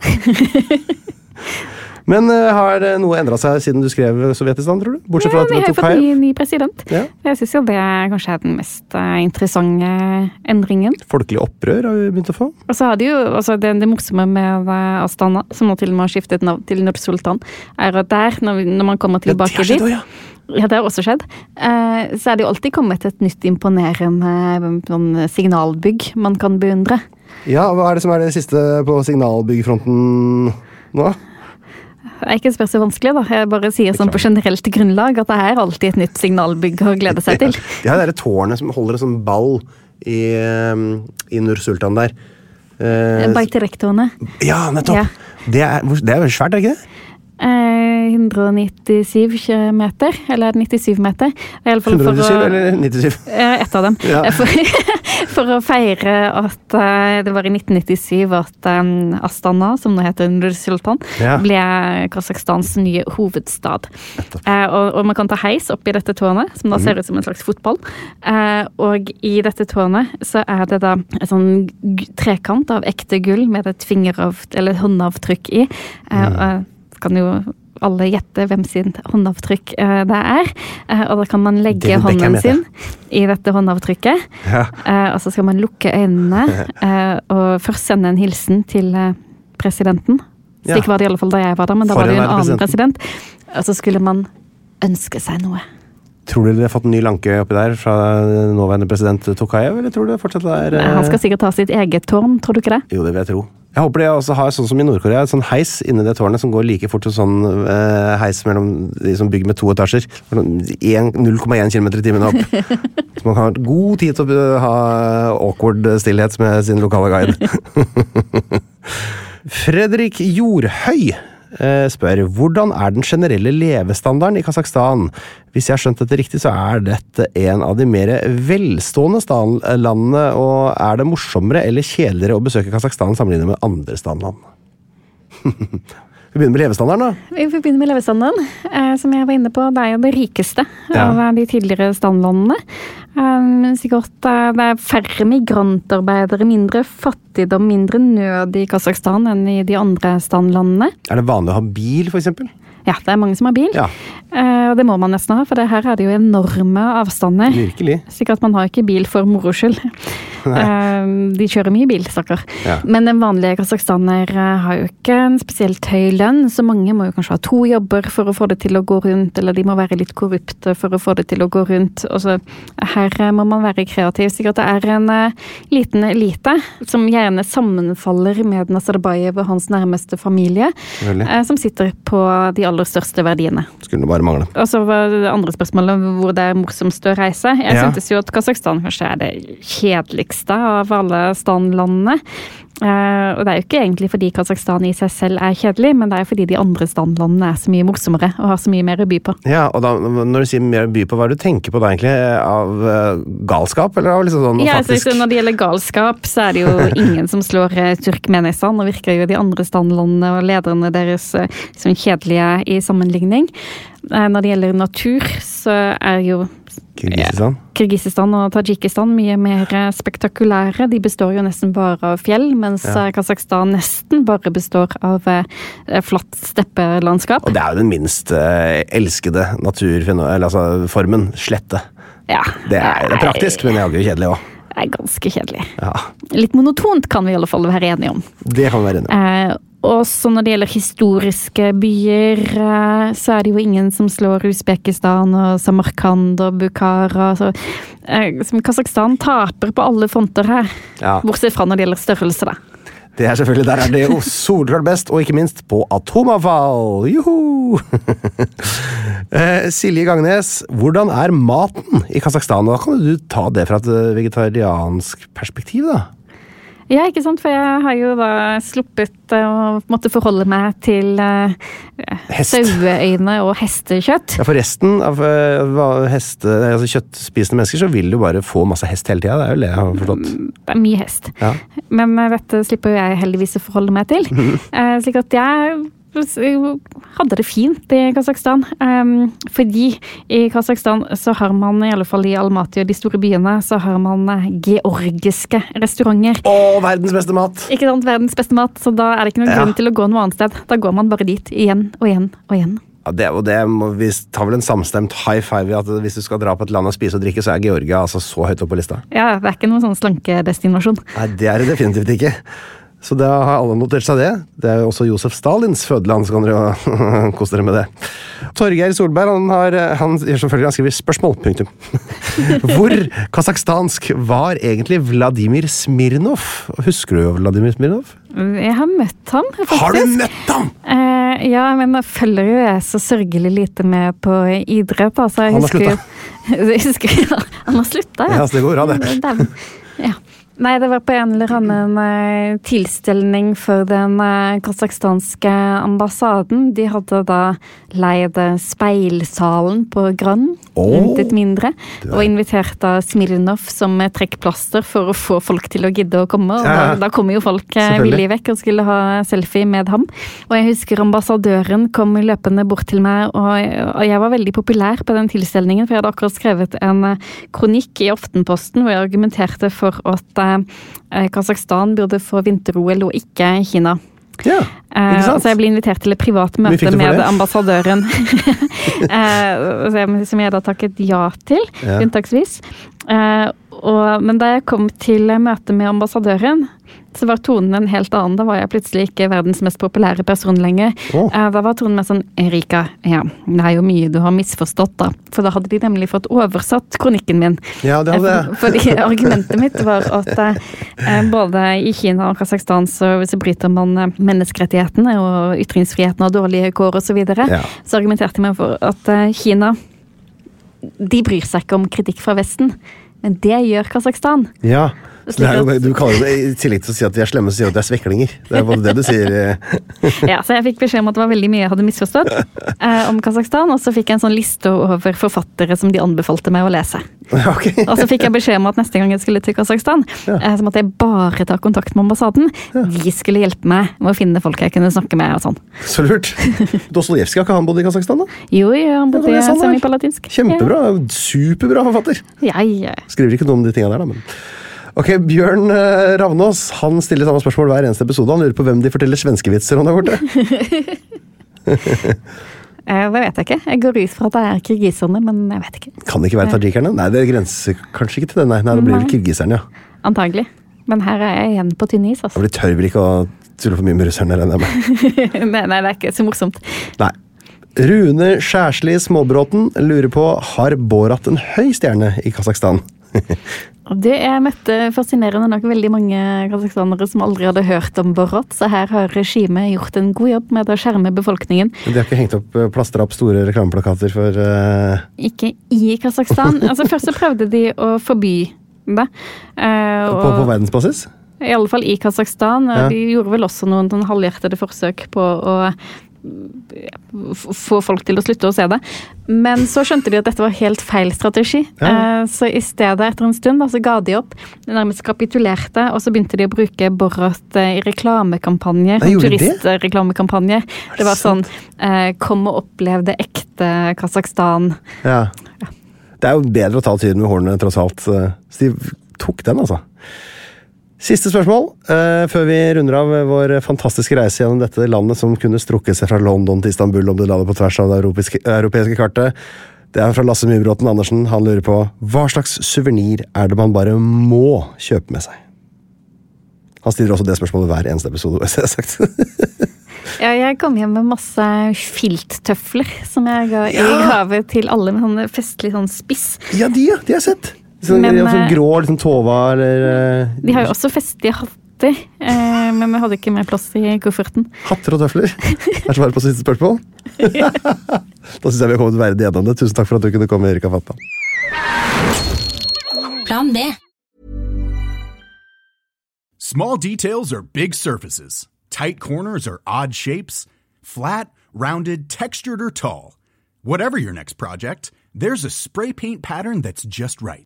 Speaker 2: Men eh, har eh, noe endra seg siden du skrev Sovjetistan, tror du? Bortsett fra
Speaker 3: Ja, vi har
Speaker 2: at
Speaker 3: fått ny, ny president.
Speaker 2: Ja.
Speaker 3: Jeg syns jo det kanskje er den mest eh, interessante endringen.
Speaker 2: Folkelig opprør har vi begynt å få.
Speaker 3: Og så har de jo, altså det, det morsomme med Astana, som nå til og med har skiftet navn til Nur-Sultan, er at der, når, vi, når man kommer tilbake dit
Speaker 2: ja.
Speaker 3: Ja, det har også skjedd. Så er det jo alltid kommet et nytt imponerende sånn signalbygg man kan beundre.
Speaker 2: Ja, hva er det som er det siste på signalbyggfronten nå?
Speaker 3: Er ikke spør så vanskelig, da. Jeg bare sier sånn på generelt grunnlag at det er alltid et nytt signalbygg å glede seg til.
Speaker 2: De har det derre tårnet som holder en sånn ball i, eh, i Nur-Sultan der. Eh,
Speaker 3: Beiterektorene.
Speaker 2: ja, nettopp!
Speaker 3: Ja.
Speaker 2: Det, er, det er svært, er det ikke det?
Speaker 3: Eh, 197 meter, eller 97 meter. Det er i alle fall for
Speaker 2: 197
Speaker 3: å-
Speaker 2: eller 97?
Speaker 3: Eh, Ett av dem.
Speaker 2: Ja.
Speaker 3: Eh, For, for å feire at eh, det var i 1997 at eh, Astana, som nå heter Nur-Sultan,
Speaker 2: Ja.
Speaker 3: ble Kasakhstans nye hovedstad. Eh, og, og man kan ta heis opp i dette tårnet, som da
Speaker 2: Mhm.
Speaker 3: ser ut som en slags fotball. Eh, og i dette tårnet så er det da en sånn trekant av ekte gull med et fingeravt eller håndavtrykk i. Eh, og kan jo alle gjette hvem sin håndavtrykk eh, det er. Eh, og da kan man legge hånden sin i dette håndavtrykket.
Speaker 2: Ja.
Speaker 3: Eh, og så skal man lukke øynene og først sende en hilsen til presidenten. Slik var det i alle fall da jeg var der, men da var det jo en annen president. Og så skulle man ønske seg noe.
Speaker 2: Tror du de har fått en ny lanke oppi der fra nåværende president Tokayev, eller tror du det fortsatt er
Speaker 3: Han skal sikkert ha sitt eget tårn, tror du ikke det?
Speaker 2: Jo, det vil jeg tro. Jeg håper de også har sånn som i Nord-Korea, et sånn heis inni det tårnet som går like fort som sånn eh, heis mellom de som bygger med to etasjer. Sånn 0,1 km i timen opp. Så man kan ha god tid til å ha awkward stillhet med sin lokale guide. Fredrik Jordhøy eh, spør hvordan er den generelle levestandarden i Kasakhstan? Hvis jeg har skjønt dette riktig, så er dette en av de mer velstående landene. Og er det morsommere eller kjedeligere å besøke Kasakhstan sammenlignet med andre stanland? Vi begynner med levestandarden, da.
Speaker 3: Vi begynner med levestandarden, eh, som jeg var inne på. Det er jo det rikeste
Speaker 2: Ja.
Speaker 3: av de tidligere standlandene. Um, sikkert eh, det er færre migrantarbeidere, mindre fattigdom, mindre nød i Kasakhstan enn i de andre standlandene.
Speaker 2: Er det vanlig å ha bil, eksempel?
Speaker 3: Ja, det er mange som har bil.
Speaker 2: Ja.
Speaker 3: Uh, og det må man nesten ha, for det her er det jo enorme avstander.
Speaker 2: Virkelig.
Speaker 3: Sikkert man har ikke bil for moro skyld. Uh, de kjører mye bil, stakkar.
Speaker 2: Ja.
Speaker 3: Men den vanlige kasakhstaner eh, har jo ikke en spesielt høy lønn, så mange må jo kanskje ha to jobber for å få det til å gå rundt, eller de må være litt korrupte for å få det til å gå rundt. Også, her må man være kreativ. Sikkert det er en uh, liten elite som gjerne sammenfaller med Nazarbayev og hans nærmeste familie, som sitter på de aller største verdiene.
Speaker 2: Skulle bare mangle.
Speaker 3: Og så var det andre spørsmålet hvor det er morsomst å reise. Jeg
Speaker 2: Ja.
Speaker 3: syntes jo at Kasakhstan kanskje er det kjedeligste av alle standlandene. Eh, og det er jo ikke egentlig fordi Kasakhstan i seg selv er kjedelig, men det er fordi de andre standlandene er så mye morsommere og har så mye mer å by på.
Speaker 2: Ja, og da, Når du sier mer å by på, hva er det du tenker på da, egentlig? Av uh, galskap, eller av liksom sånn
Speaker 3: Ja, så Når det gjelder galskap, så er det jo ingen som slår uh, Turkmenistan. og virker jo de andre standlandene og lederne deres uh, liksom kjedelige i sammenligning. Eh, Når det gjelder natur, så er jo
Speaker 2: Kirgisistan?
Speaker 3: Kirgisistan og Tadsjikistan mye mer spektakulære. De består jo nesten bare av fjell, mens
Speaker 2: Ja.
Speaker 3: eh, Kasakhstan nesten bare består av eh, flatt steppelandskap.
Speaker 2: Og det er jo den minst eh, elskede naturformen, altså. Slette.
Speaker 3: Ja.
Speaker 2: Det er, det er praktisk, men det jo kjedelig òg.
Speaker 3: er ganske kjedelig.
Speaker 2: Ja,
Speaker 3: Litt monotont kan vi i alle fall være enige om.
Speaker 2: Det kan vi være enige om.
Speaker 3: Eh, også når det gjelder historiske byer, eh, så er det jo ingen som slår Usbekistan og Samarkand og Bukhara. Så, eh, Kasakhstan taper på alle fronter her.
Speaker 2: Ja.
Speaker 3: Bortsett fra når det gjelder størrelse, da.
Speaker 2: Det er selvfølgelig, Der er det jo solklart best, og ikke minst på atomavfall! Joho! Eh, Silje Gangnes, hvordan er maten i Kasakhstan? Da kan du ta det fra et vegetariansk perspektiv, da.
Speaker 3: Ja, ikke sant, for jeg har jo da sluppet å måtte forholde meg til
Speaker 2: uh,
Speaker 3: saueøyne og hestekjøtt.
Speaker 2: Ja, For resten av uh, heste, altså kjøttspisende mennesker, så vil du bare få masse hest hele tida. Det er jo det jeg har forstått.
Speaker 3: Det er mye hest.
Speaker 2: Ja.
Speaker 3: Men uh, dette slipper jo jeg heldigvis å forholde meg til. Eh, slik at jeg hadde det fint i Kasakhstan. Um, fordi i Kasakhstan så har man, i alle fall i Almaty og de store byene, så har man eh, georgiske restauranter.
Speaker 2: Å, verdens beste mat!
Speaker 3: Ikke sant, verdens beste mat, så da er det ikke noen
Speaker 2: Ja.
Speaker 3: grunn til å gå noe annet sted. Da går man bare dit igjen og igjen og igjen.
Speaker 2: Ja, det, og det må, Vi tar vel en samstemt high five i at hvis du skal dra på et land og spise og drikke, så er Georgia altså så høyt oppe på lista.
Speaker 3: Ja, det er ikke noen sånn slankedestinasjon.
Speaker 2: Nei, det er det definitivt ikke. Så da har alle notert seg det. Det er jo også Josef Stalins fødeland, så kan dere jo kose dere med det. Torgeir Solberg han, har, han selvfølgelig han skriver spørsmål. Punktum. Hvor kasakhstansk var egentlig Vladimir Smirnov? Husker du Vladimir Smirnov?
Speaker 3: Jeg har møtt ham, faktisk.
Speaker 2: Har du møtt ham?!
Speaker 3: Eh, ja, men da følger jo jeg så sørgelig lite med på idrett. Altså, jeg
Speaker 2: Han har
Speaker 3: jo- Jeg husker, ja, han har slutta,
Speaker 2: Ja, ja så det går bra, det.
Speaker 3: Ja. Nei, det var på en eller annen eh, tilstelning for den eh, kasakhstanske ambassaden. De hadde da leid eh, speilsalen på Grønn
Speaker 2: rundt
Speaker 3: intet mindre. Og invitert da Smirnov som trekkplaster for å få folk til å gidde å komme. Og da, da kom jo folk villig vekk og skulle ha selfie med ham. Og jeg husker ambassadøren kom løpende bort til meg, og, og jeg var veldig populær på den tilstelningen, for jeg hadde akkurat skrevet en kronikk i Aftenposten hvor jeg argumenterte for at Kasakhstan burde få vinter-OL og ikke Kina.
Speaker 2: Ja,
Speaker 3: Eh,
Speaker 2: ikke sant?
Speaker 3: så jeg ble invitert til et privat møte med
Speaker 2: det?
Speaker 3: ambassadøren. eh, som jeg da takket ja til,
Speaker 2: Ja.
Speaker 3: unntaksvis. Eh, og, men da jeg kom til møte med ambassadøren, så var tonen en helt annen. Da var jeg plutselig ikke verdens mest populære person lenger.
Speaker 2: Oh.
Speaker 3: Eh, da var tonen mer sånn Erika, ja, det er jo mye du har misforstått, da. For da hadde de nemlig fått oversatt kronikken min.
Speaker 2: Ja, det hadde
Speaker 3: Eh, for- Fordi argumentet mitt var at eh, både i Kina og Kasakhstan så, så bryter man menneskerettighetene og ytringsfriheten og dårlige kår osv. Så, videre.
Speaker 2: Ja.
Speaker 3: så argumenterte jeg meg for at eh, Kina de bryr seg ikke om kritikk fra Vesten, men det gjør Kasakhstan.
Speaker 2: Ja. Jo, du kaller det, I tillegg til å si at de er slemme, så sier du at de er sveklinger. Det er både det du sier. eh.
Speaker 3: Ja, så jeg fikk beskjed om at det var veldig mye jeg hadde misforstått eh, om Kasakhstan, og så fikk jeg en sånn liste over forfattere som de anbefalte meg å lese.
Speaker 2: Okay.
Speaker 3: Og så fikk jeg beskjed om at neste gang jeg skulle til Kasakhstan, eh, så måtte jeg bare ta kontakt med ambassaden. De skulle hjelpe meg med å finne folk jeg kunne snakke med og sånn.
Speaker 2: Så lurt. Dostojevskij har ikke han bodd i Kasakhstan, da?
Speaker 3: Jo, jo, han bodde
Speaker 2: Ja,
Speaker 3: i
Speaker 2: sånn
Speaker 3: semipalatinsk.
Speaker 2: Kjempebra. Superbra forfatter.
Speaker 3: Ja, ja.
Speaker 2: Skriver ikke noe om de tinga der, da, men Ok, Bjørn eh, Ravnås han stiller samme spørsmål hver eneste episode. Han lurer på hvem de forteller svenskevitser om der borte.
Speaker 3: Eh, Det vet jeg ikke. Jeg går ut fra at det er kirgiserne, men jeg vet ikke.
Speaker 2: Kan det ikke være tajikerne? Nei, det grenser kanskje ikke til det. Nei, nei det blir vel kirgiserne, ja.
Speaker 3: Antagelig. Men her er jeg igjen på tynn is, altså.
Speaker 2: Det de tør vel ikke å tulle for mye med russerne, regner jeg med.
Speaker 3: nei, nei, det er ikke så morsomt.
Speaker 2: Nei. Rune Skjærsli Småbråten lurer på har Borat en høy stjerne i Kasakhstan.
Speaker 3: Og det jeg møtte fascinerende nok veldig mange kasakhstanere som aldri hadde hørt om Borat, så her har regimet gjort en god jobb med å skjerme befolkningen.
Speaker 2: De har ikke hengt opp, plastra opp store reklameplakater for uh...
Speaker 3: Ikke i Kasakhstan. Altså Først så prøvde de å forby det. Eh,
Speaker 2: på, på
Speaker 3: og-
Speaker 2: verdensbasis?
Speaker 3: I alle fall i Kasakhstan.
Speaker 2: Ja.
Speaker 3: De gjorde vel også noen halvhjertede forsøk på å få folk til å slutte å se det. Men så skjønte de at dette var helt feil strategi. Ja. Så i stedet, etter en stund, da, så ga de opp. De nærmest kapitulerte, og så begynte de å bruke Borat eh, i reklamekampanjer.
Speaker 2: Turistreklamekampanjer. det?
Speaker 3: Det var sånn eh, Kom og opplev det ekte Kasakhstan.
Speaker 2: Ja. Det er jo bedre å ta tyren med hornene, tross alt. Så de tok den, altså. Siste spørsmål uh, før vi runder av vår fantastiske reise gjennom dette landet som kunne strukket seg fra London til Istanbul om det landet på tvers av det europeiske, europeiske kartet. Det er fra Lasse Mybråten Andersen. Han lurer på hva slags suvenir er det man bare må kjøpe med seg? Han stiller også det spørsmålet hver eneste episode.
Speaker 3: Ja, jeg kom hjem med masse filttøfler som jeg ga i gave til alle med sånn festlig sånn spiss.
Speaker 2: ja, de, ja. De har jeg sett. Sånn,
Speaker 3: Men,
Speaker 2: sånn grå liksom Tova eller eh,
Speaker 3: De har jo også festlige hatter, eh, men vi hadde ikke mer plass i kofferten.
Speaker 2: Hatter og tøfler. Er svaret på siste spørsmål? da syns jeg vi har kommet verdig gjennom det. Tusen takk for at du kunne komme, Erika Fatta.
Speaker 5: Plan B.
Speaker 6: Small details are big surfaces. Tight corners are odd shapes. Flat, rounded, textured, or tall. Whatever your next project, there's a spray paint pattern that's just right.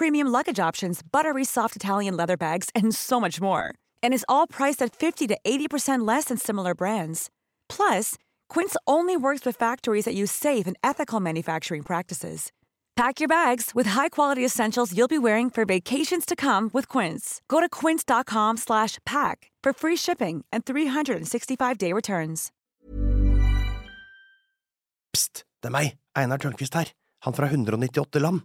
Speaker 7: premium luggage options, buttery soft Italian leather bags, and so much more. And is all priced at 50 to 80% less than similar brands. Plus, Quince only works with factories that use safe and ethical manufacturing practices. Pack your bags with high-quality essentials you'll be wearing for vacations to come with Quince. Go to quince.com slash pack for free shipping and 365-day returns.
Speaker 2: Pst, det er meg, Einar Tørnquist her, han fra 198 land.